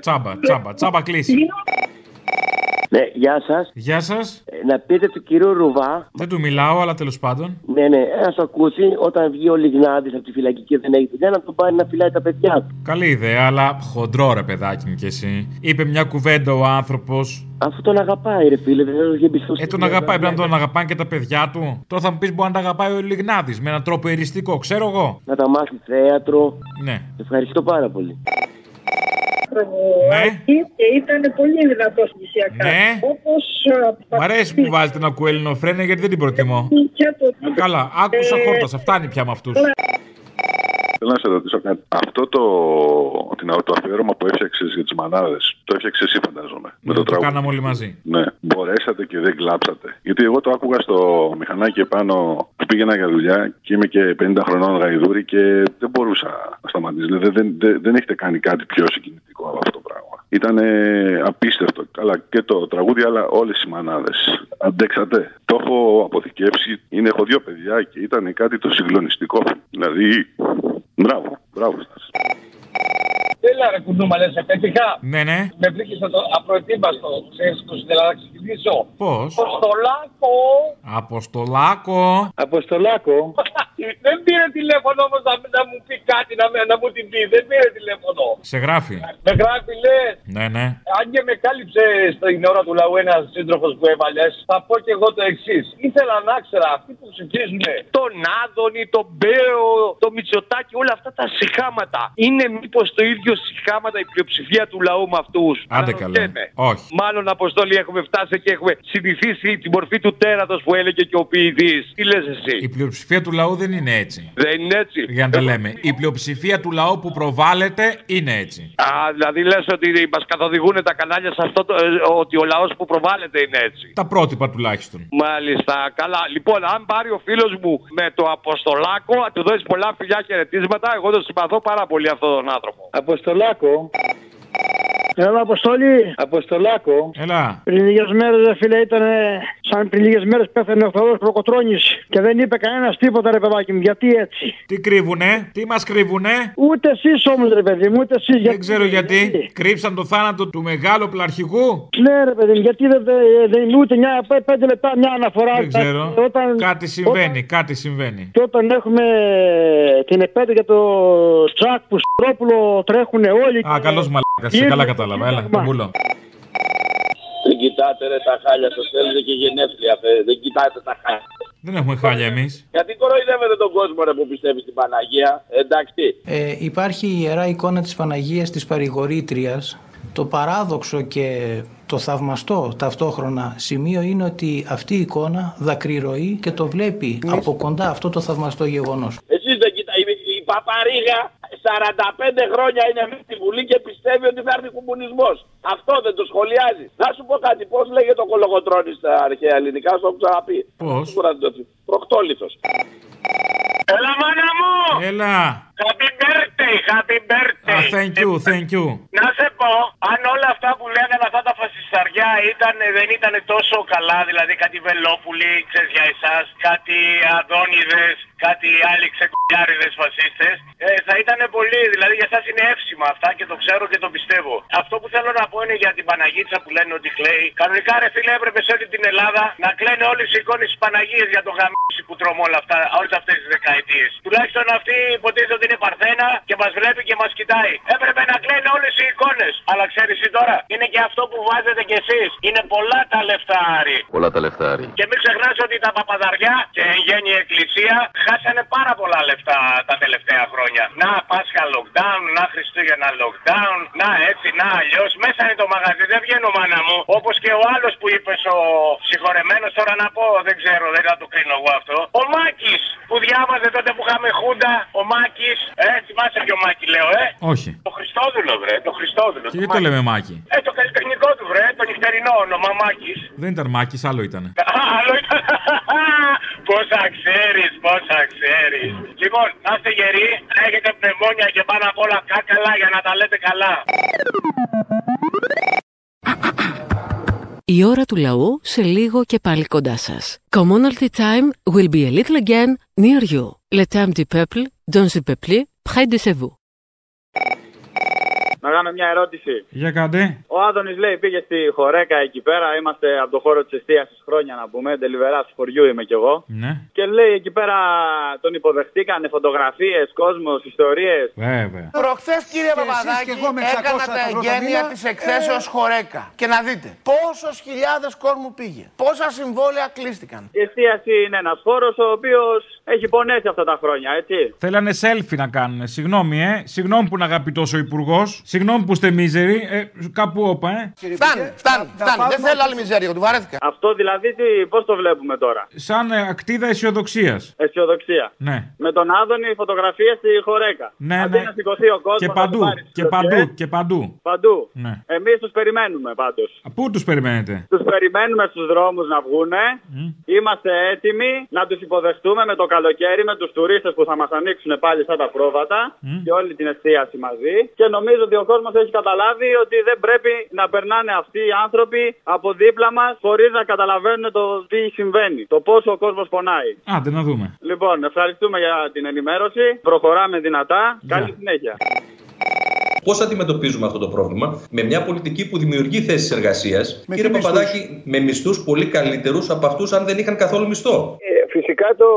Τσάμπα, τσάμπα, τσάμπα κλείσει. Ναι, γεια σας. Γεια σας. να πείτε του κυρίου Ρουβά, Δεν του μιλάω, αλλά τέλος πάντων. ναι, ναι, να το ακούσει όταν βγει ο Λιγνάδης από τη φυλακή και δεν έχει δουλειά να τον πάρει να φυλάει τα παιδιά του. Καλή ιδέα, αλλά χοντρό ρε παιδάκι μου κι εσύ. Είπε μια κουβέντα ο άνθρωπος. Αφού τον αγαπάει, ρε φίλε, δεν έχει εμπιστοσύνη. Ε, τον αγαπάει, πρέπει να τον αγαπάνε και τα παιδιά του. Τώρα θα μου πεις μπορεί να τα αγαπάει ο Λιγνάδης με έναν τρόπο εριστικό, ξέρω εγώ. Να τα μάθει θέατρο. Ναι. Ευχαριστώ πάρα πολύ. Ναι. και ήταν πολύ δυνατός νησιακά. Ναι. Όπως. Μ' αρέσει που βάζετε να ακούει ελληνοφρένια γιατί δεν την προτιμώ. Καλά, άκουσα Ε, χόρτας, φτάνει πια με αυτούς. Θέλω να σε ρωτήσω κάτι. Αυτό το, την, το αφιέρωμα που έφτιαξες για τις μανάδες, το έφτιαξες εσύ, φαντάζομαι. με το Το τραγούδι. κάναμε όλοι μαζί. Ναι, μπορέσατε και δεν κλάψατε. Γιατί εγώ το άκουγα στο μηχανάκι επάνω που πήγαινα για δουλειά και είμαι και 50 χρονών γαϊδούρη και δεν μπορούσα να σταματήσω. Δηλαδή δεν, δεν, δεν έχετε κάνει κάτι πιο συγκινητικό από αυτό το πράγμα. Ήταν απίστευτο. Καλά και το τραγούδι, αλλά όλες οι μανάδες. Αντέξατε. Το έχω αποθηκεύσει. Είναι, έχω δύο παιδιά και ήταν κάτι το συγκλονιστικό. Δηλαδή, μπράβο, μπράβο σας. Έλα ρε κουνούμα λες, σε πέτυχα. Ναι, ναι. Με βρήκες το απροετοίμαστο, ξέρεις που ήθελα να ξεκινήσω. Πώς; Αποστολάκο. Αποστολάκο. Αποστολάκο. [laughs] Δεν πήρε τηλέφωνο όμως να, να μου πει κάτι, να, με- να μου την πει. Δεν πήρε τηλέφωνο. Σε γράφει. Με γράφει λες. Ναι, ναι. Αν και με κάλυψε στην ώρα του λαού ένας σύντροφος που έβαλες, θα πω και εγώ το εξής. Ήθελα να ξέρω αυτοί που ψηφίζουν τον Άδωνη, τον Μπέο, τον Μητσοτάκη, όλα αυτά τα συχάματα. Είναι μήπως το ίδιο συχάματα η πλειοψηφία του λαού με αυτούς. Άντε καλέ. Όχι. Μάλλον Αποστόλη έχουμε φτάσει και έχουμε συνηθίσει την μορφή του τέρατος που έλεγε και ο ποιητής. Τι λες εσύ; Η πλειοψηφία του λαού δεν είναι έτσι. Δεν είναι έτσι; Για να τα λέμε. Η πλειοψηφία του λαού που προβάλλεται είναι έτσι. Α, δηλαδή λες ότι μας καθοδηγούν τα κανάλια σε αυτό το, ε, ότι ο λαός που προβάλλεται είναι έτσι. Τα πρότυπα τουλάχιστον. Μάλιστα, καλά. Λοιπόν, αν πάρει ο φίλος μου με το Αποστολάκο, να του δώσεις πολλά φιλιά και χαιρετίσματα, εγώ τον συμπαθώ πάρα πολύ αυτόν τον άνθρωπο. Αποστολάκο. Έλα, Αποστολή. Αποστολάκο. Έλα. Πριν λίγες μέρες, δε φίλε, ήταν σαν πριν λίγες μέρες πέθανε ο Θοδό Προκοτρόνη και δεν είπε κανένας τίποτα, ρε παιδάκι μου. Γιατί έτσι; Τι κρύβουνε, τι μας κρύβουνε; Ούτε εσείς όμως, ρε παιδί μου, ούτε εσείς. Δεν ξέρω γιατί. Κρύψαν το θάνατο του μεγάλου πλαρχηγού; Ναι, ρε παιδί μου, γιατί δεν δεν- δεν είναι ούτε μια, πέ- πέντε λεπτά μια αναφορά. Δεν ξέρω. Όταν, Κάτι συμβαίνει, κάτι συμβαίνει. Και όταν έχουμε την επέτειο για το τσακ που στρόπουλο τρέχουν όλοι. Α, καλός μαλάκας. Σε καλά κατάλαβα. Έλα, τον πουλώ. Δεν κοιτάτε ρε τα χάλια σας, θέλετε και γενέθλια, φε. δεν κοιτάτε τα χάλια. Δεν έχουμε χάλια εμείς. Γιατί κοροϊδεύετε τον κόσμο ρε που πιστεύει στην Παναγία, εντάξει. Ε, υπάρχει η ιερά εικόνα της Παναγίας της Παρηγορήτριας. Το παράδοξο και το θαυμαστό ταυτόχρονα σημείο είναι ότι αυτή η εικόνα δακρυρωεί και το βλέπει από κοντά αυτό το θαυμαστό γεγονός. Εσείς δεν κοιτάτε, η, η Παπαρίγα 45 χρόνια είναι μέσα στη Βουλή και πιστεύει ότι θα έρθει κομμουνισμός. Αυτό δεν το σχολιάζει. Να σου πω κάτι, πώς λέγεται ο κολογοτρώνης στα αρχαία ελληνικά, σου έχω ξαναπεί. Πώς; Προκτόλιθος. Έλα, μάνα μου! Έλα. Happy birthday! birthday, happy birthday. Ah, thank you, thank you. Να σε πω, αν όλα αυτά που λέγανε αυτά τα φασισταριά ήταν, δεν ήταν τόσο καλά, δηλαδή κάτι βελόπουλοι, ξέρεις για εσάς, κάτι αδόνιδες, κάτι άλλοι ξεκουλιάριδες φασίστες, ε, θα ήταν πολύ, δηλαδή για εσάς είναι εύσημα αυτά και το ξέρω και το πιστεύω. Αυτό που θέλω να πω είναι για την Παναγίτσα που λένε ότι κλαίει. Κανονικά ρε φίλε έπρεπε σε όλη την Ελλάδα να κλαίνε όλες οι εικόνες της Παναγίας για το γαμίσι που τρώμε όλα αυτά, όλες αυτές τις δεκαετίες. Τουλάχιστον αυτή υποτίθεται ότι είναι παρθένα και μας βλέπει και μας κοιτάει. Έπρεπε να κλαίνε όλες οι εικόνες. Αλλά ξέρεις εσύ τώρα, είναι και αυτό που βάζετε κι εσείς. Είναι πολλά τα λεφτά Άρη. Πολλά τα λεφτά, Άρη. Και μην ξεχνάς ότι τα παπαδαριά και εν γέννη η εκκλησία χάσανε πάρα πολλά λεφτά τα τελευταία χρόνια. Να Πάσχα lockdown, να Χριστούγεννα lockdown, να έτσι, να αλλιώς. Μέσα είναι το μαγαζί, δεν βγαίνω μάνα μου. Όπως και ο άλλος που είπες ο συγχωρεμένος, τώρα να πω, δεν ξέρω, δεν θα το κρίνω εγώ αυτό. Ο Μάκης που διάβαζε τότε που είχαμε χούντα, ο Μάκης. Ε, θυμάσαι και ο Μάκη λέω, ε; Όχι. Το Χριστόδουλο, βρε, το Χριστόδουλο. Και γιατί το λέμε Μάκη; Ε, το καλλιτεχνικό του, βρε, το νυχτερινό όνομα Μάκης. Δεν ήταν Μάκης, άλλο ήταν. Άλλο ήταν. [laughs] Πόσα ξέρεις, πόσα ξέρεις. Λοιπόν, να είστε γεροί, να έχετε πνευμόνια και πάνω απ' όλα κάκαλα για να τα λέτε καλά. Η ώρα του λαού σε λίγο και πάλι κοντά σας. Commonalty time will be a little again near you. Le temps du peuple, dans le peuple, près de chez vous. Να κάνω μια ερώτηση. Για κάντε. Ο Άδωνης λέει πήγε στη Χορέκα εκεί πέρα. Είμαστε από το χώρο της εστίαση χρόνια να πούμε. Τελειβερά του χωριού είμαι κι εγώ. Ναι. Και λέει εκεί πέρα τον υποδεχτήκανε φωτογραφίες, κόσμος, ιστορίες. Βέβαια. Προχθές, κύριε Παπαδάκη, και εγώ με 600 έκανα τα ευρώ το εγγένεια μήνα. της εκθέσεως Χορέκα. Και να δείτε πόσες χιλιάδες κόσμου πήγε. Πόσα συμβόλαια κλείστηκαν. Η εστίαση είναι ένας χώρο ο οποίος έχει πονέσει αυτά τα χρόνια, έτσι. Θέλανε selfie να κάνουν. Συγγνώμη, ε. Συγγνώμη που είναι αγαπητός ο Υπουργός. Συγγνώμη που είστε μίζεροι. Ε, κάπου όπα, ε. Φτάνει, φτάνει, φτάνει. Δεν θέλω άλλη μιζέρια, του βαρέθηκα. Αυτό δηλαδή πώς το βλέπουμε τώρα; Σαν ε, ακτίδα αισιοδοξίας. Αισιοδοξία. Ναι. Με τον Άδωνη φωτογραφίες στη Χορέκα. Ναι, Αντί ναι. να σηκωθεί ο κόσμος. Και παντού. Και παντού. Και παντού. Παντού. Ναι. Εμείς τους περιμένουμε πάντως. Πού τους περιμένετε; Τους περιμένουμε στους δρόμους να βγούνε. Είμαστε έτοιμοι να τους υποδεχτούμε με το καλοκαίρι με τους τουρίστες που θα μας ανοίξουν πάλι σαν τα πρόβατα και όλη την εστίαση μαζί. Και νομίζω ότι ο κόσμος έχει καταλάβει ότι δεν πρέπει να περνάνε αυτοί οι άνθρωποι από δίπλα μας χωρίς να καταλαβαίνουν το τι συμβαίνει. Το πόσο ο κόσμος πονάει. Άντε να δούμε. Λοιπόν, ευχαριστούμε για την ενημέρωση. Προχωράμε δυνατά. Καλή συνέχεια. Πώς αντιμετωπίζουμε αυτό το πρόβλημα, με μια πολιτική που δημιουργεί θέσεις εργασίας, κύριε τι Παπαδάκη, με μισθούς πολύ καλύτερους από αυτούς αν δεν είχαν καθόλου μισθό. Ε, Φυσικά το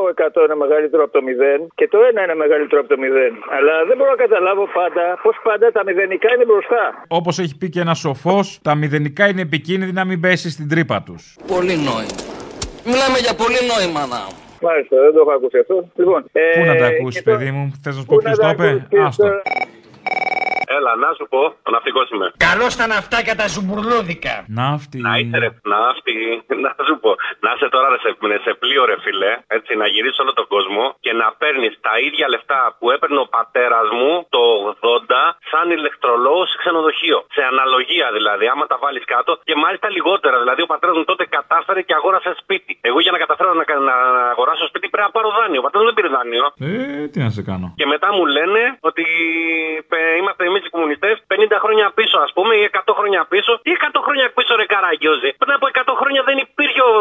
100 είναι μεγαλύτερο από το 0 και το 1 είναι μεγαλύτερο από το 0. Αλλά δεν μπορώ να καταλάβω πάντα πώς πάντα τα μηδενικά είναι μπροστά. Όπως έχει πει και ένας σοφός, τα μηδενικά είναι επικίνδυνα να μην πέσει στην τρύπα τους. Πολύ νόημα. Μιλάμε για πολύ νόημα να. Μάλιστα, δεν το έχω ακούσει αυτό. Λοιπόν, Πού να τα ε, ακούσεις, και το- παιδί μου, θες να σου πω Πού ποιος να το τα είπε; ακούσεις, Άστο. Τώρα. Έλα, να σου πω, ο ναυτικός είμαι. Καλώς τα ναυτάκια τα ζουμπουρλούδικα. Ναύτη. Να είσαι ρε, ναύτη, [laughs] να σου πω. Να είσαι τώρα ρε, σε, σε πλοίο ρε φίλε, έτσι, να γυρίσει όλο τον κόσμο και να παίρνεις τα ίδια λεφτά που έπαιρνε ο πατέρας μου το 80 σαν ηλεκτρολόγος σε ξενοδοχείο. Σε αναλογία δηλαδή, άμα τα βάλεις κάτω και μάλιστα λιγότερα. Δηλαδή, ο πατέρας μου τότε κατάφερε και αγόρασε σπίτι. Εγώ για να καταφέρω να, να, να αγοράσω σπίτι πρέπει να πάρω δάνειο. Ο πατέρας μου δεν πήρε δάνειο. Ε, τι να σε κάνω. Και μετά μου λένε ότι ε, είμαστε εμείς οι κομμουνιστές 50 χρόνια πίσω, ας πούμε, ή 100 χρόνια πίσω. Τι 100 χρόνια πίσω, ρε Καραγκιόζη. Πριν από 100 χρόνια δεν υπήρχε ο,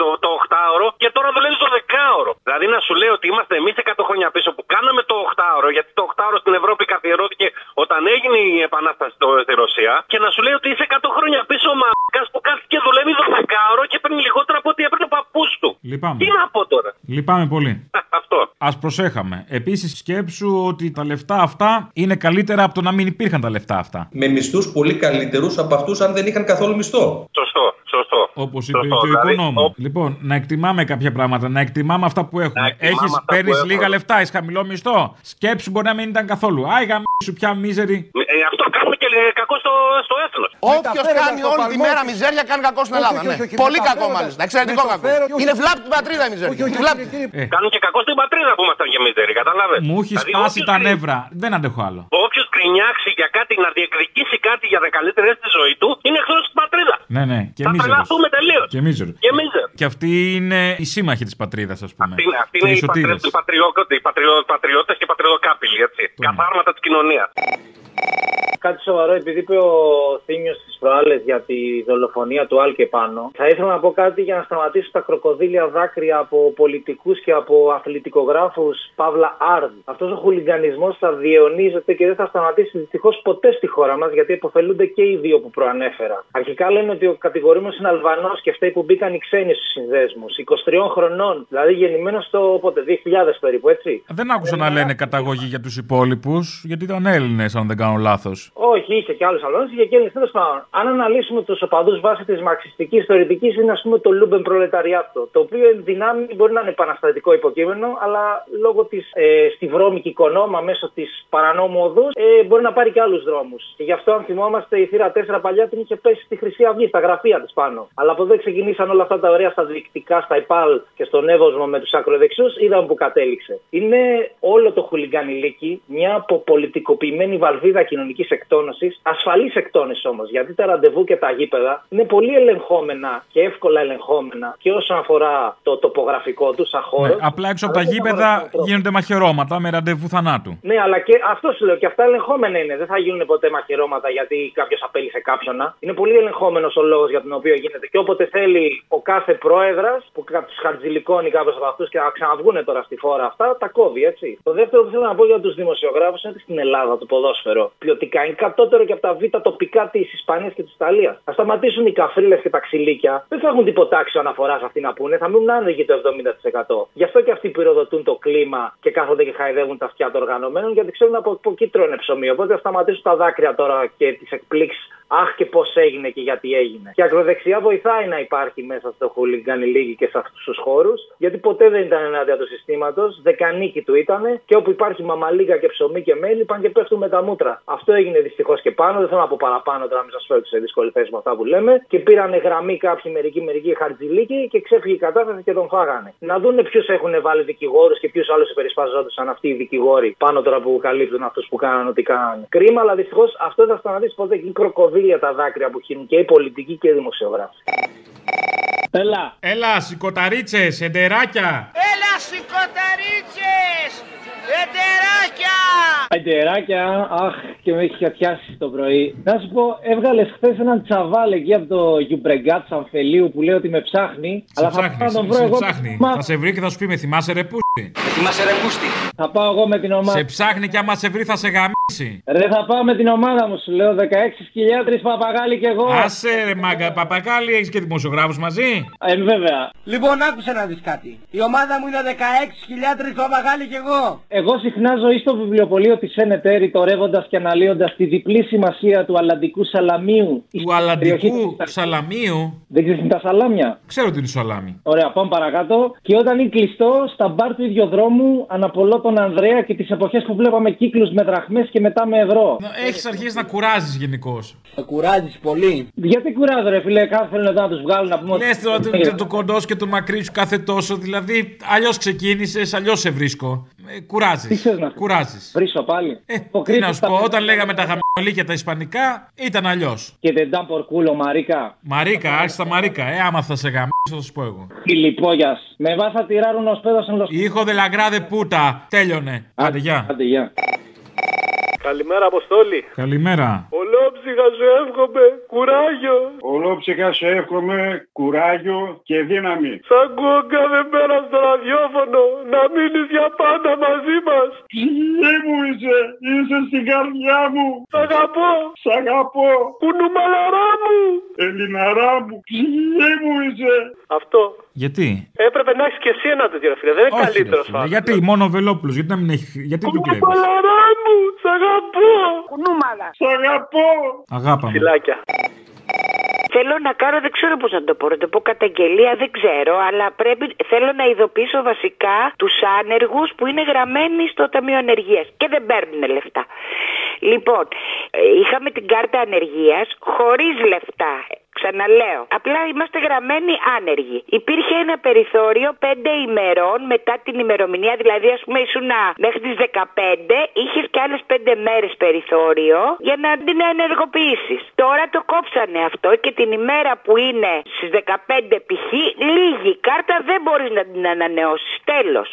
το, το 8ωρο και τώρα δουλεύει το 10ωρο. Δηλαδή να σου λέω ότι είμαστε εμείς 100 χρόνια πίσω που κάναμε το 8ωρο, γιατί το 8ωρο στην Ευρώπη καθιερώθηκε όταν έγινε η επανάσταση στο, στη Ρωσία. Και να σου λέει ότι είσαι 100 χρόνια πίσω ο μαλάκα που κάθεται και δουλεύεις 12ωρο και παίρνεις λιγότερα από ό,τι έπαιρνε ο παππούς του. Λυπάμαι. Τι να πω τώρα; Λυπάμαι πολύ. [laughs] Αυτό. Α προσέχαμε. Επίσης, σκέψου ότι τα λεφτά αυτά είναι καλύτερα από το να μην υπήρχαν τα λεφτά αυτά. Με μισθούς πολύ καλύτερους από αυτούς αν δεν είχαν καθόλου μισθό. Σωστό, σωστό. Όπως είπε Σωστό, και ο δηλαδή, οικονόμου. Λοιπόν, να εκτιμάμε κάποια πράγματα, να εκτιμάμε αυτά που έχουμε. εκτιμάμε Έχεις αυτά που παίρνεις έχουμε. λίγα λεφτά, έχεις χαμηλό μισθό. Σκέψου μπορεί να μην ήταν καθόλου. Άιγα σου πια μίζερη. Ε, αυτό κάνουμε και ε, κακό στο, στο έθνος. Όποιος κάνει όλη τη μέρα μιζέρια κάνει κακό στην Ελλάδα. ναι. Πολύ κακό μάλιστα. Εξαιρετικό κακό. Είναι βλάπτη την πατρίδα η μιζέρια. Τη βλάπτη. Κάνουν και κακό στην πατρίδα που ήμασταν και μίζεροι, κατάλαβες; Μου έχει σπάσει τα νεύρα. Δεν αντέχω άλλο. Όποιος γκρινιάξει για κάτι, να διεκδικήσει κάτι για να καλύτερη στη ζωή του, είναι εχθρός της πατρίδας. Ναι, ναι. Και Θα μίζερος. τρελαθούμε τελείως. Και μίζερο. Και μίζερο. Και αυτοί είναι οι σύμμαχοι της πατρίδας, ας πούμε. Αυτή είναι, αυτή Και είναι οι οι, πατρι... σωτήρες. οι, πατριώτες, οι πατριο- πατριώτες και οι πατριωτοκάπηλοι, έτσι. Καθάρματα της κοινωνίας. Κάτι σοβαρό, επειδή είπε ο Θήμιος της προάλλες για τη δολοφονία του Άλκε πάνω. Θα ήθελα να πω κάτι για να σταματήσουν τα κροκοδίλια δάκρυα από πολιτικούς και από αθλητικογράφους Παύλα Άρδ. Αυτός ο χουλιγκανισμό θα διαιωνίζεται και δεν θα σταματήσει δυστυχώς ποτέ στη χώρα μας γιατί υποφελούνται και οι δύο που προανέφερα. Αρχικά λένε ότι ο κατηγορούμενος είναι Αλβανός και φταίει που μπήκαν οι ξένοι στους συνδέσμους. 23 χρονών, δηλαδή γεννημένος στο πότε, 2000 περίπου, έτσι. Δεν άκουσα να λένε καταγωγή για τους υπόλοιπους, γιατί ήταν Έλληνες, αν δεν κάνω λάθος. Όχι, είχε και άλλους Αλβανούς, είχε και Έλληνες. Τέλος πάντων, αν αναλύσουμε τους οπαδούς βάσει της μαρξιστικής θεωρητικής, είναι ας πούμε το Λούμπεν Προλεταριάτο. Το οποίο εν δυνάμει μπορεί να είναι επαναστατικό υποκείμενο, αλλά λόγω της ε, στη βρώμικη οικονόμα μέσω της παρανόμου οδούς ε, μπορεί να πάρει και άλλους δρόμους. Και γι' αυτό, αν θυμόμαστε, η θύρα 4 παλιά την είχε πέσει στη Χρυσή Αυγή, στα γραφεία της πάνω. Αλλά από εδώ ξεκινήσαν όλα αυτά τα ωραία στα διοικητικά, στα ΕΠΑΛ και στον Εύωσμο με τους ακροδεξιούς, είδαμε που κατέληξε. Είναι όλο το χουλιγκανιλίκι μια αποπολιτικοποιημένη βαλβίδα κοινωνικής εκτόνωσης, ασφαλής εκτόνωσης όμως. Γιατί τα ραντεβού και τα γήπεδα είναι πολύ ελεγχόμενα και εύκολα ελεγχόμενα και όσον αφορά το τοπογραφικό του σαν χώρο. Ναι, απλά έξω από τα γήπεδα γίνονται μαχαιρώματα με ραντεβού θανάτου. Ναι, αλλά και αυτό σου λέω και αυτά ελεγχόμενα είναι. Δεν θα γίνουν ποτέ μαχαιρώματα γιατί κάποιος απέλησε κάποιον. να. Είναι πολύ ελεγχόμενος ο λόγος για τον οποίο γίνεται. Και όποτε θέλει ο κάθε πρόεδρας που τους χαρτζηλικώνει κάποιος από αυτούς και να ξαναβγούν τώρα στη φόρα αυτά, τα κόβει έτσι. Το δεύτερο που θέλω να πω για τους δημοσιογράφους είναι ότι στην Ελλάδα το ποδόσφαιρο ποιοτικά είναι κατώτερο και από τα β' τοπικά της Ισπανίας και της Ιταλίας. Θα σταματήσουν οι καφρίλες και τα ξυλίκια. Δεν θα έχουν τίποτα άξιο αναφοράς αυτοί να πούνε. Θα μείνουν άνεργοι το 70%. Γι' αυτό και αυτοί πυροδοτούν το κλίμα και κάθονται και χαϊδεύουν τα αυτιά των οργανωμένων γιατί ξέρουν από, από εκεί τρώνε ψωμί. Οπότε θα σταματήσουν τα δάκρυα τώρα και τις εκπλήξεις. Αχ και πώς έγινε και γιατί έγινε. Και η ακροδεξιά βοηθάει να υπάρχει μέσα στο χούλιγκαν λίγη και σε αυτούς τους χώρους, γιατί ποτέ δεν ήταν ενάντια του συστήματος. Δεκανίκη του ήταν και όπου υπάρχει μαμαλίγα και ψωμί και μέλι πάνε και πέφτουν με τα μούτρα. Αυτό έγινε δυστυχώς και πάνω. Δεν θέλω να πω παραπάνω τώρα, μην σας φέρω σε δύσκολη θέση με αυτά που λέμε. Και πήρανε γραμμή κάποιοι μερικοί μερικοί χαρτζηλίκοι και ξέφυγε η κατάσταση και τον φάγανε. Να δούνε ποιους έχουν βάλει δικηγόρους και ποιους άλλους υπερισπάζονταν αυτοί οι δικηγόροι πάνω τώρα που καλύπτουν αυτούς που κάνανε ό,τι κάνανε. Κρίμα, αλλά δυστυχώς αυτό δεν θα σταματήσει ποτέ και είναι κροκοδίλια τα δάκρυα που χύνουν και οι πολιτικοί και οι δημοσιογράφοι. Έλα. Έλα, σηκωταρίτσες, εντεράκια. Έλα σηκωταρίτσες! Εντεράκια! Εντεράκια, αχ, και με έχεις χατιάσει το πρωί. Να σου πω, έβγαλες χθες έναν τσαβάλ εκεί από το Γιουμπρεγκάτ Αμφελίου που λέει ότι με ψάχνει. Σε αλλά θα ψάχνει, πάω να τον σε, βρω σε εγώ. ψάχνει. Μα- Θα σε βρει και θα σου πει με θυμάσαι ρε πούστη. Θυμάσαι ρε πούστη. Θα πάω εγώ με την ομάδα. Σε ψάχνει και άμα σε βρει θα σε γαμίσει. Ρε, θα πάω με την ομάδα μου, σου λέω 16 χιλιάδες παπαγάλοι κι εγώ. Άσε ρε μάγκα, παπακάλι έχεις και δημοσιογράφους μαζί; Ε, βέβαια. Λοιπόν, άκουσε να δεις κάτι. Η ομάδα μου είναι 16.000 παπαγάλοι κι εγώ. Εγώ συχνά ζωή στο βιβλιοπωλείο της ΕΝΕΤΕ, ρητορεύοντα και αναλύοντας τη διπλή σημασία του αλλαντικού σαλαμίου. Του αλλαντικού σαλαμίου; Δεν ξέρεις τι είναι τα σαλάμια; Ξέρω ότι είναι σαλάμι. Ωραία, πάμε παρακάτω. Και όταν είναι κλειστό, στα μπαρ του ιδιοδρόμου αναπολώ τον Ανδρέα και τις εποχές που βλέπαμε κύκλους με δραχμές και μετά με ευρώ. Έχεις αρχίσει να κουράζεις γενικώς. Θα κουράζεις πολύ. Γιατί κουράζω, ρε φίλε, κάθε θέλουν να τους βγάλουν να πούμε. ότι- Λες τώρα το, το, το κοντός σου και το μακρύς σου κάθε τόσο. Δηλαδή, αλλιώς ξεκίνησες, αλλιώς σε βρίσκω. Ε, κουράζεις. Τι θες να Κουράζεις. Βρίσω πάλι. Ε, τι να σου πω, όταν λέγαμε τα χαμηλίκια τα ισπανικά, ήταν αλλιώς. Και δεν ήταν πορκούλο, Μαρίκα. Μαρίκα, άρχισε τα Μαρίκα. Ε, άμα θα σε γαμίσω, θα σου πω εγώ. Φιλιππόγια. Με βάσα τυράρουν ω πέδο εν Ήχο de la grade puta. Τέλειωνε. Άντε, γεια. Άντε, γεια. Καλημέρα, Αποστόλη. Καλημέρα. Ολόψυχα σου εύχομαι κουράγιο. Ολόψυχα σε εύχομαι κουράγιο και δύναμη. Σ' ακούω κάθε μέρα στο ραδιόφωνο να μείνεις για πάντα μαζί μας. Ψυχή μου είσαι, είσαι στην καρδιά μου. Σ' αγαπώ. Σ' αγαπώ. Κουνουμαλαρά μου. Ελληναρά μου, ψυχή μου είσαι. Αυτό. Γιατί; Έπρεπε να έχεις και εσύ ένα τέτοιο, ρε φίλε. Δεν είναι Όχι, καλύτερο ρε φίλε, Γιατί μόνο ο Βελόπουλος, γιατί να μην έχει. Γιατί του κλέβεις; Κουνουμαλαρά μου. Σ' αγαπώ. Κουνούμαλα. Σ' αγαπώ. Αγάπα μου. Φιλάκια. Θέλω να κάνω, δεν ξέρω πώς να το πω, να το πω καταγγελία, δεν ξέρω, αλλά πρέπει, θέλω να ειδοποιήσω βασικά τους άνεργους που είναι γραμμένοι στο Ταμείο Ανεργίας και δεν παίρνουν λεφτά. Λοιπόν, ε, είχαμε την κάρτα ανεργίας χωρίς λεφτά. Ξαναλέω. Απλά είμαστε γραμμένοι άνεργοι. Υπήρχε ένα περιθώριο 5 ημερών μετά την ημερομηνία, δηλαδή ας πούμε ήσουν μέχρι τις 15, είχες και άλλες 5 μέρες περιθώριο για να την ενεργοποιήσεις. Τώρα το κόψανε αυτό και την ημέρα που είναι στις 15 π.χ. λίγη κάρτα δεν μπορείς να την ανανεώσεις. Τέλος.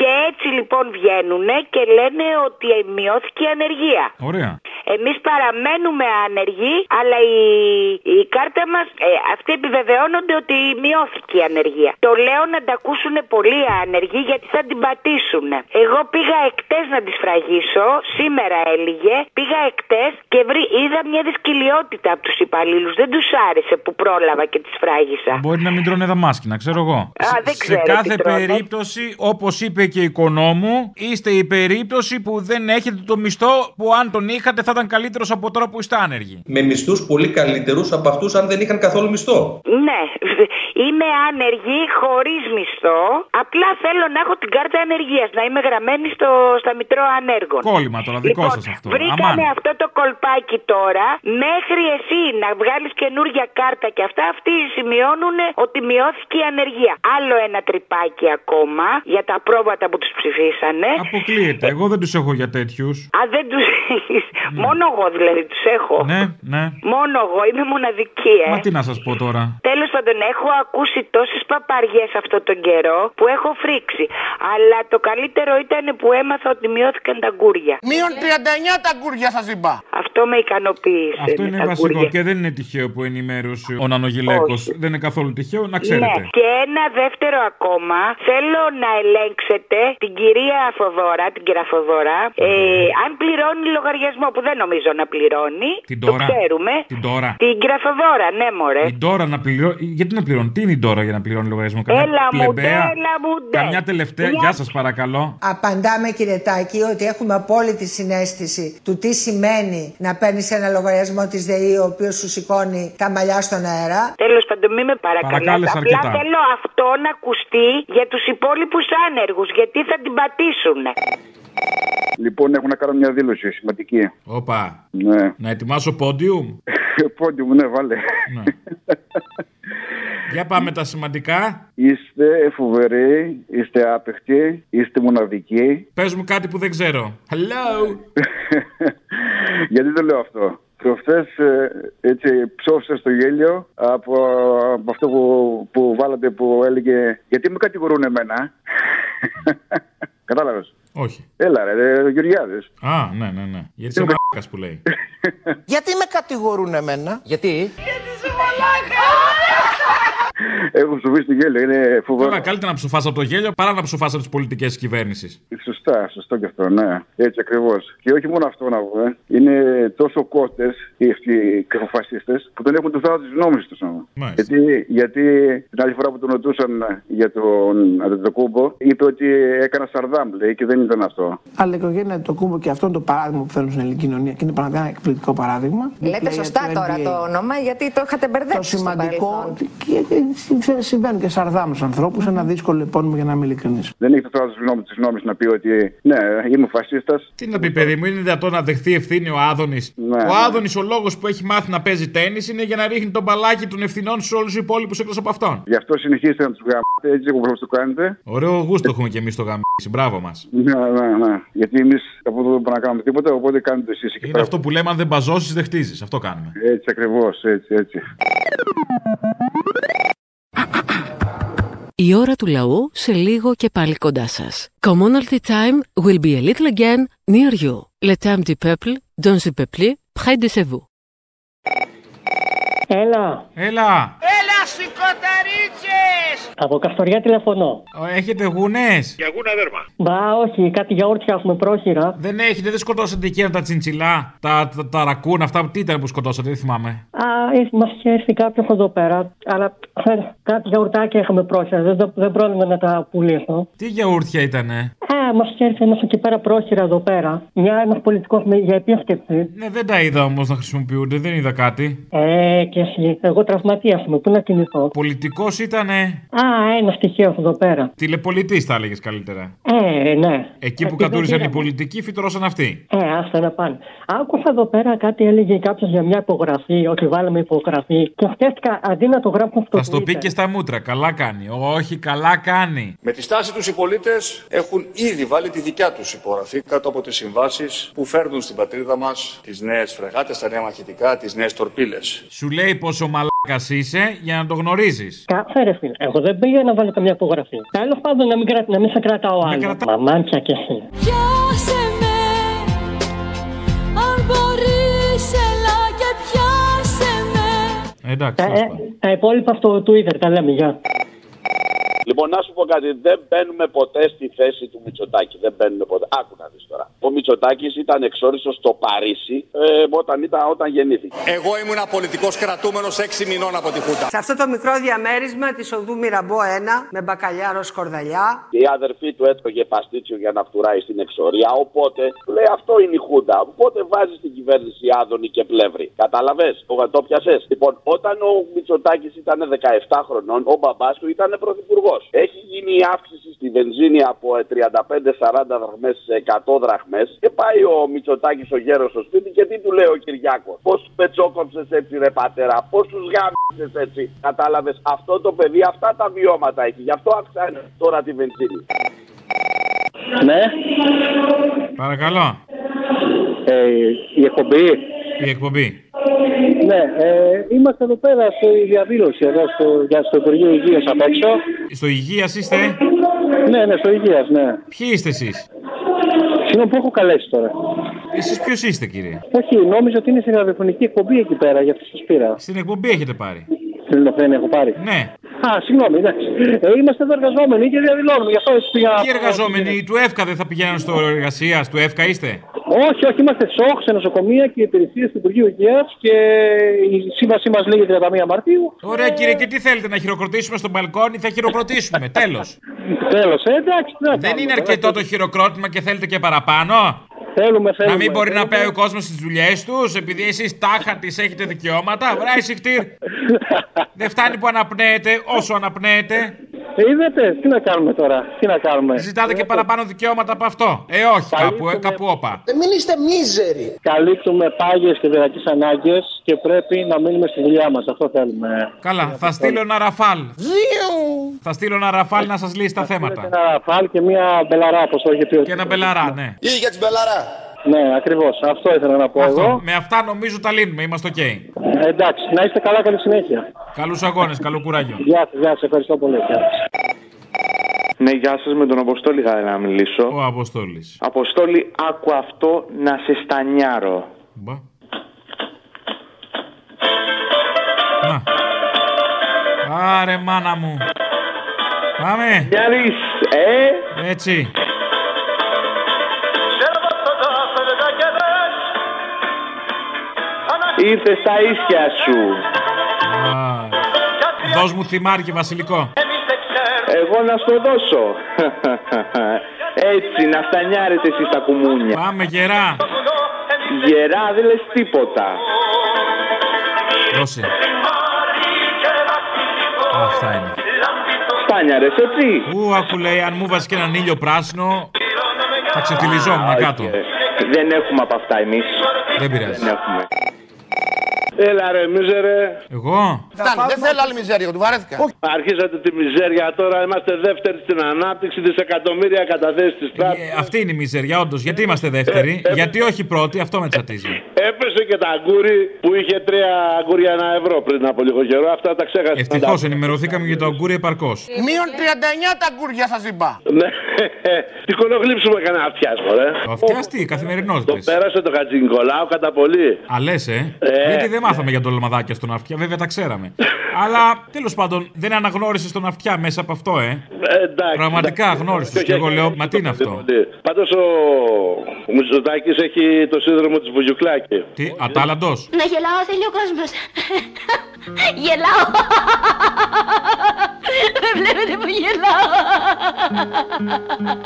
Και έτσι λοιπόν βγαίνουν και λένε ότι μειώθηκε η ανεργία. Ωραία. Εμείς παραμένουμε άνεργοι, αλλά η, η κάρτα μας, ε, αυτοί επιβεβαιώνονται ότι μειώθηκε η ανεργία. Το λέω να τα ακούσουν πολλοί άνεργοι γιατί θα την πατήσουν. Εγώ πήγα εκτές να τη σφραγίσω, σήμερα έλεγε, πήγα εκτές και βρή, είδα μια δυσκολιότητα από τους υπαλλήλους. Δεν τους άρεσε που πρόλαβα και τη σφράγισα. Μπορεί να μην τρώνε δαμάσκηνα, ξέρω εγώ. Α, δεν Σε ξέρω κάθε τι τρώνε. περίπτωση, όπως είπε και η οικονόμου, είστε η περίπτωση που δεν έχετε το μισθό που αν τον είχατε θα ήταν καλύτερος από τώρα που είστε άνεργοι. Με μισθούς πολύ καλύτερους από αυτούς αν δεν είχαν καθόλου μισθό. Ναι, είμαι άνεργη χωρίς μισθό. Απλά θέλω να έχω την κάρτα ανεργίας, να είμαι γραμμένη στο, στα Μητρό Ανέργων. Κόλλημα τώρα, δικό Λοιπόν, σας αυτό. Βρήκανε Αμάν. αυτό το κολπάκι τώρα. Μέχρι εσύ να βγάλεις καινούργια κάρτα και αυτά, αυτοί σημειώνουν ότι μειώθηκε η ανεργία. Άλλο ένα τρυπάκι ακόμα για τα πρόβατα που τους ψηφίσανε. Αποκλείεται. Εγώ δεν τους έχω για τέτοιους. Α, δεν τους έχεις. Μόνο εγώ δηλαδή τους έχω. Ναι, ναι. Μόνο εγώ, είμαι μοναδική, ε. Μα τι να σας πω τώρα. Τέλος πάντων, έχω ακούσει τόσες παπαριές αυτό τον καιρό που έχω φρίξει. Αλλά το καλύτερο ήταν που έμαθα ότι μειώθηκαν τα γκούρια. Μείον 39 τα γκούρια σας είπα. Αυτό με ικανοποίησε. Αυτό με είναι τα βασικό γκούρια. και δεν είναι τυχαίο που ενημέρωσε ο Νανογιλέκο. Δεν είναι καθόλου τυχαίο, να ξέρετε. Ναι. Και ένα δεύτερο ακόμα. Θέλω να ελέγξετε την κυρία Φοδόρα, την κυρία Φοδόρα, ε, αν πληρώνει λογαριασμό που δεν νομίζω να πληρώνει. Την Το τώρα. ξέρουμε. Την τώρα. Την κυρία Φοδόρα, ναι, μωρέ. Η Ντόρα να πληρώνει. Γιατί να πληρώνει, τι είναι η Ντόρα για να πληρώνει λογαριασμό, Καμιά Έλα μου, πλεμπαία, έλα μου, ντε. Καμιά τελευταία. Μια- Γεια σας, παρακαλώ. Απαντάμε κύριε Τάκη ότι έχουμε απόλυτη συνέστηση του τι σημαίνει να παίρνεις ένα λογαριασμό της ΔΕΗ ο οποίος σου σηκώνει τα μαλλιά στον αέρα. Τέλος πάντων, μην με παρακαλάτε. Παρακάλεσα Απλά αρκετά. θέλω αυτό να ακουστεί για τους υπόλοιπους άνεργους, γιατί θα την πατήσουν. Λοιπόν, έχω να κάνω μια δήλωση σημαντική. Όπα. Ναι. Να ετοιμάσω πόντιουμ; [laughs] Πόντι μου, ναι, βάλε. [laughs] Για πάμε τα σημαντικά. Είστε φοβεροί, είστε άπεχτοι, είστε μοναδικοί. Πες μου κάτι που δεν ξέρω. Hello. [laughs] Γιατί το λέω αυτό; Προχθέ έτσι ψόφισα στο γέλιο από, από αυτό που, που βάλατε που έλεγε Γιατί με κατηγορούν εμένα; [laughs] Κατάλαβες; Όχι. Έλα ρε, Γεωργιάδε. Α, ναι, ναι, ναι. Γιατί είσαι ο που λέει. [laughs] Γιατί με κατηγορούν εμένα; Γιατί; Έχω ψοφήσει το γέλιο, είναι φοβερό. Τώρα, καλύτερα να ψοφά από το γέλιο παρά να ψοφά από τις πολιτικές τη κυβέρνηση. Σωστά, σωστό και αυτό, ναι. Έτσι ακριβώς. Και όχι μόνο αυτό να πούμε. Είναι τόσο κότες οι αυτοί οι κακοφασίστε που δεν έχουν το θάρρος της γνώμης τους. Γιατί, γιατί την άλλη φορά που τον ρωτούσαν για τον Αντετοκούμπο, είπε ότι έκανα σαρδάμ, λέει, και δεν ήταν αυτό. Αλλά η οικογένεια το κούμπο και αυτό είναι το παράδειγμα που φέρνουν στην ελληνική κοινωνία και είναι πραγματικά ένα εκπληκτικό παράδειγμα. Λέτε Player σωστά του τώρα NBA. το όνομα, γιατί το είχατε Το μπερδέψει στο σημαντικό παρελθόν. και, και συ- συμβαίνουν και σαρδάμ στου ανθρώπους, ένα δύσκολο επώνυμο για να είμαι ειλικρινής. Δεν έχει το θάρρος της γνώμης να πει ότι ναι, είμαι φασίστας. Τι να πει, παιδί μου, είναι δυνατόν να δεχθεί ευθύνη ο Άδωνης; Ναι, ο ναι. Άδωνης, ο λόγος που έχει μάθει να παίζει τέννη είναι για να ρίχνει τον μπαλάκι των ευθυνών σε όλους τους υπόλοιπους εκτός από αυτόν. Γι' αυτό συνεχίστε να τους γάμετε έτσι όπω το κάνετε. Ωραίο γούστο έχουμε κι εμείς το γαμίσι. Μπράβο μας. Ναι, ναι, ναι. Γιατί εμείς από εδώ δεν μπορούμε να κάνουμε τίποτα, οπότε κάνετε εσείς εκεί Είναι αυτό που λέμε αν δεν μπαζώσεις, δεν χτίζεις. Αυτό κάνουμε. Έτσι ακριβώς, έτσι, έτσι. Η ώρα του λαού σε λίγο και πάλι κοντά σας. Commonalty time will be a little again near you. Le temps du peuple, dans le peuple, près de chez vous. Έλα. Έλα. Έλα σηκωταρίτσες! Από Καστοριά τηλεφωνώ. Έχετε γουνέ. Για γούνα δέρμα. Μπα, όχι, κάτι γιαούρτια έχουμε πρόχειρα. Δεν έχετε, δεν σκοτώσατε εκείνα τα τσιντσιλά, τα, τα, τα ρακούν, αυτά. Τι ήταν που σκοτώσατε, δεν θυμάμαι. Α, μας είχε έρθει κάποιος εδώ πέρα. Αλλά ε, κάτι γιαουρτάκια είχαμε πρόχειρα. Δεν, δεν πρόλαβα να τα πουλήσω. Τι γιαούρτια ήτανε; Ε, μας έρθει ένας εκεί πέρα πρόχειρα εδώ πέρα. Μια ένας πολιτικός για επίσκεψη. Ναι, δεν τα είδα όμως να χρησιμοποιούνται, δεν είδα κάτι. Ε, και εσύ. Εγώ τραυματία είμαι, πού να κινηθώ. Πολιτικός ήτανε; Α, ένα στοιχείο εδώ πέρα. Τηλεπολιτής θα έλεγες καλύτερα. Ε, ναι. Εκεί που Επειδή κατούρισαν οι πήραμε. πολιτικοί, φυτρώσαν αυτοί. Ε, άστα να πάνε. Άκουσα εδώ πέρα κάτι έλεγε κάποιος για μια υπογραφή, ότι βάλαμε υπογραφή. Και σκέφτηκα αντί να το γράψω στο Θα στο πει Twitter. και στα μούτρα. Καλά κάνει. Όχι, καλά κάνει. Με τη στάση τους οι πολίτες έχουν ήδη βάλει τη δικιά τους υπογραφή κάτω από τις συμβάσεις που φέρνουν στην πατρίδα μας τις νέες φρεγάτες, τα νέα μαχητικά, τις νέες τορπίλες. Σου λέει πόσο μαλάκας είσαι για να το γνωρίζεις. Κάτσε ρε φίλε, εγώ δεν πήγα να βάλω καμιά υπογραφή. Τέλος πάντων να μην, κρα... να μην σε κρατάω άλλο. Μαμάντια κι εσύ. Εντάξει. Τα, ε, τα υπόλοιπα στο Twitter τα λέμε, γεια. Λοιπόν, να σου πω κάτι. Δεν μπαίνουμε ποτέ στη θέση του Μητσοτάκη. Δεν μπαίνουμε ποτέ. Άκου να δεις τώρα. Ο Μητσοτάκης ήταν εξόριστος στο Παρίσι ε, όταν, ήταν, όταν γεννήθηκε. Εγώ ήμουν πολιτικός κρατούμενος 6 μηνών από τη Χούντα. Σε αυτό το μικρό διαμέρισμα της οδού Μυραμπό 1 με μπακαλιάρο σκορδαλιά. Και η αδερφή του έτρωγε παστίτσιο για να φτουράει στην εξορία. Οπότε του λέει αυτό είναι η Χούντα. Οπότε βάζει στην κυβέρνηση Άδωνη και Πλεύρη. Κατάλαβες, το πιασέ. Λοιπόν, όταν ο Μητσοτάκης ήταν 17 χρονών, ο μπαμπάς του ήταν πρωθυπουργός. Έχει γίνει η αύξηση στη βενζίνη από ε, 35-40 δραχμές σε 100 δραχμές και πάει ο Μητσοτάκης ο γέρος στο σπίτι και τι του λέει ο Κυριάκος. Πώς τους πετσόκοψες έτσι ρε πατέρα, πώς τους γάμισες έτσι. Κατάλαβες, αυτό το παιδί αυτά τα βιώματα έχει, γι' αυτό αυξάνει τώρα τη βενζίνη. Ναι. Παρακαλώ. Ε, η εκπομπή. Η εκπομπή. Ναι, ε, είμαστε εδώ πέρα στη διαδήλωση εδώ στο, για στο Υπουργείο Υγείας απ' έξω. Στο υγείας είστε; Ναι, ναι, στο Υγείας, ναι. Ποιοι είστε εσείς; Συγγνώμη που έχω καλέσει τώρα. Εσείς ποιος είστε, κύριε; Όχι, νόμιζα ότι είναι στην ραδιοφωνική εκπομπή εκεί πέρα, γι' αυτό σας πήρα. Στην εκπομπή έχετε πάρει. Στην Ελληνοφρένεια έχω πάρει. Ναι. Α, συγγνώμη, εντάξει. Ε, είμαστε εδώ εργαζόμενοι και διαδηλώνουμε, γι' αυτό έτσι πήγα. Ποιοι εργαζόμενοι του ΕΦΚΑ δεν θα πηγαίνουν στο εργασίας, του ΕΦΚΑ είστε; Όχι, όχι, είμαστε σοκ σε νοσοκομεία και υπηρεσίες του Υπουργείου Υγείας και η σύμβασή μας λέγει 31 Μαρτίου. Ωραία, κύριε, και τι θέλετε να χειροκροτήσουμε στο μπαλκόνι, θα χειροκροτήσουμε. [laughs] Τέλος. Τέλος, ε, εντάξει. τι να Δεν κάνουμε είναι τώρα. αρκετό το χειροκρότημα και θέλετε και παραπάνω; Θέλουμε, θέλουμε. Να μην μπορεί να θέλουμε. πάει ο κόσμος στις δουλειές τους, επειδή εσείς τάχα τη έχετε δικαιώματα. Βράει συχτήρ. [laughs] Δεν φτάνει που αναπνέετε όσο αναπνέετε. Είδατε, τι να κάνουμε τώρα, τι να κάνουμε. Ζητάτε και παραπάνω δικαιώματα από αυτό. Ε, όχι, κάπου, ε, κάπου όπα. Ε, μην είστε μίζεροι. Καλύπτουμε πάγιες και διαρκείς ανάγκες και πρέπει να μείνουμε στη δουλειά μας. Αυτό θέλουμε. Καλά, θα στείλω ένα Rafale. Θα στείλω ένα Rafale να σας λύσει τα θέματα. Ένα Rafale και μια μπελαρά, όπως το είχε πει. Και ένα μπελαρά, ναι. Ή για την μπελαρά. Ναι, ακριβώς. Αυτό ήθελα να πω Αυτό. εγώ. Με αυτά νομίζω τα λύνουμε, είμαστε οκ. Ε, εντάξει, να είστε καλά, καλή συνέχεια. Καλούς αγώνες, καλό κουράγιο. Γεια σας, γεια σας, ευχαριστώ πολύ. Γεια σας. Ναι, γεια σας, με τον Αποστόλη θα ήθελα να μιλήσω. Ο Αποστόλης. Αποστόλη, άκου αυτό να σε στανιάρω. Μπα. Να. Άρε μάνα μου. Πάμε. Μιάρης, ε; Έτσι. Ήρθε στα ίσια σου. Α, Δώσ' μου θυμάρι και βασιλικό. Εγώ να στο δώσω. Έτσι, να στανιάρετε εσείς τα κουμούνια. Πάμε γερά. Γερά δεν λες τίποτα. Δώσε. Αυτά είναι. Στάνιαρες, έτσι. Ού, άκου λέει, αν μου βάζεις και έναν ήλιο πράσινο, θα ξεφτυλιζόμουν κάτω. Ε, Δεν έχουμε από αυτά εμείς. Δεν πειράζει. Δεν έχουμε. Έλα ρε, μίζερε. Εγώ; Φτάνει, δεν θέλω άλλη μιζέρια, του βαρέθηκα. Αρχίσατε τη μιζέρια τώρα. Είμαστε δεύτεροι στην ανάπτυξη, δισεκατομμύρια καταθέσεις της τράπεζας. Ε, αυτή είναι η μιζεριά, όντως. Γιατί είμαστε δεύτεροι, γιατί όχι πρώτοι, αυτό με τσατίζει. Έπεσε και τα αγκούρι που είχε τρία αγκούρια ένα ευρώ πριν από λίγο καιρό. Αυτά τα ξέχασα. Ευτυχώς ενημερωθήκαμε για το αγκούρι επαρκώς. Μείον 39 τα γκούρια σα είπα. Ναι, τι κολογλύψουμε κανένα αυτιά, μωρέ. Το αυτιάς τι, καθημερινό Το πέρασε το Χατζη Νικολάου κατά πολύ. Α, λες, ε. Γιατί δεν μάθαμε για το λαμαδάκια στον αυτιά, βέβαια τα ξέραμε. Αλλά τέλος πάντων δεν αναγνώρισε τον αυτιά μέσα από αυτό, ε. εντάξει. Πραγματικά αγνώρισε. Και εγώ λέω, μα τι είναι αυτό; Πάντως ο, ο Μητσοτάκης έχει το σύνδρομο της Βουγιουκλάκη. Τι, ατάλαντο. Να γελάω θέλει ο κόσμος [laughs] Γελάω [laughs] Δεν βλέπετε που γελάω.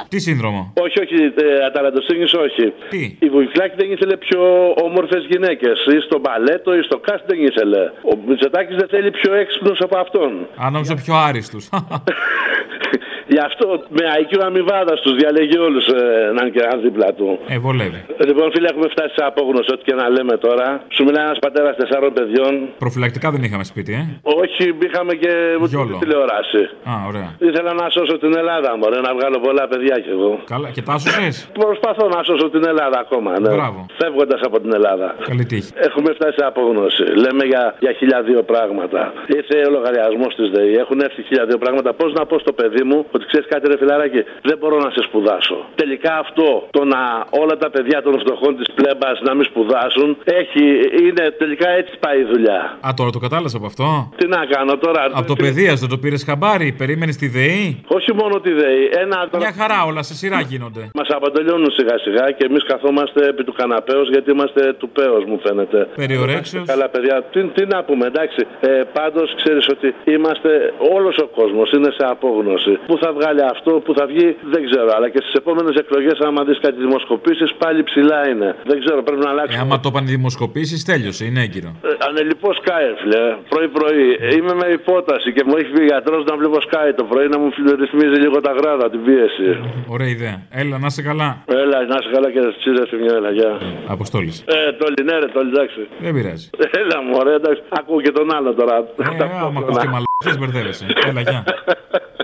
Τι σύνδρομο; Όχι, όχι, ε, αταλαντοσύνη όχι. Τι; Η Βουηκλάκη δεν ήθελε πιο όμορφες γυναίκες. Ή στο μπαλέτο ή στο κάστ δεν ήθελε. Ο Μητσοτάκης δεν θέλει πιο έξυπνους από αυτόν. Αν νόμιζα πιο άριστους. [laughs] Γι' αυτό με IQ αμοιβάδα τους διαλέγει όλους ε, να είναι και ένας δίπλα του. Ε, βολεύει. Λοιπόν, φίλε, έχουμε φτάσει σε απόγνωση, ό,τι και να λέμε τώρα. Σου μιλάει ένας πατέρας τεσσάρων παιδιών. Προφυλακτικά δεν είχαμε σπίτι, ε; Όχι, είχαμε και Γιόλο. τηλεοράση. Α, ωραία. Ήθελα να σώσω την Ελλάδα, μωρέ, να βγάλω πολλά παιδιά κι εγώ. Καλά, και τα άσωσε. Προσπαθώ να σώσω την Ελλάδα ακόμα, ναι. Μπράβο. Φεύγοντας από την Ελλάδα. Καλή τύχη. Έχουμε φτάσει σε απόγνωση. Λέμε για, για χίλια πράγματα. Ήρθε ο λογαριασμός της ΔΕΗ. Έχουν έρθει χίλια δύο πράγματα. Πώς να πω στο παιδί μου ότι ξέρεις κάτι, ρε φιλαράκι, δεν μπορώ να σε σπουδάσω. Τελικά αυτό το να όλα τα παιδιά των φτωχών της πλέμπας να μην σπουδάσουν έχει, είναι τελικά έτσι πάει η δουλειά. Α, τώρα το κατάλαβα από αυτό; Τι να κάνω τώρα. Από το παιδείας δεν το πήρες χαμπάρι, περίμενες τη ΔΕΗ; Όχι μόνο τη ΔΕΗ. Ένα Μια χαρά όλα σε σειρά γίνονται. Μας αποτελειώνουν σιγά σιγά και εμείς καθόμαστε επί του καναπέως γιατί είμαστε του πέος μου φαίνεται. Περιορέξεως. Καλά, παιδιά, τι, τι να πούμε, εντάξει. Ε, Πάντως ξέρεις ότι είμαστε, όλος ο κόσμος είναι σε απόγνωση. Πού θα βγάλει αυτό, πού θα βγει, δεν ξέρω. Αλλά και στις επόμενες εκλογές, άμα δεις κάτι δημοσκοπήσεις, πάλι ψηλά είναι. Δεν ξέρω, πρέπει να αλλάξει. Ε, άμα το πάνε δημοσκοπήσεις, τέλειωσε, είναι έγκυρο. Ε, ανελειπώς σκάι, φίλε. Πρωί-πρωί. Είμαι με υπόταση και μου έχει πει γιατρός να βλέπω σκάι το πρωί να μου ρυθμίζει λίγο τα γράδα, την πίεση. Ωραία ιδέα. Έλα, να είσαι καλά. Έλα, να είσαι καλά και να τσίρε στη μια έλα, γεια. Αποστόλη. Ε, το ναι, ρε, το εντάξει. Δεν πειράζει. Έλα μου, ωραία, εντάξει. Ακούω και τον άλλο τώρα. Ε, άμα ακούς και μαλακίες μπερδεύεσαι. Έλα, γεια. [laughs]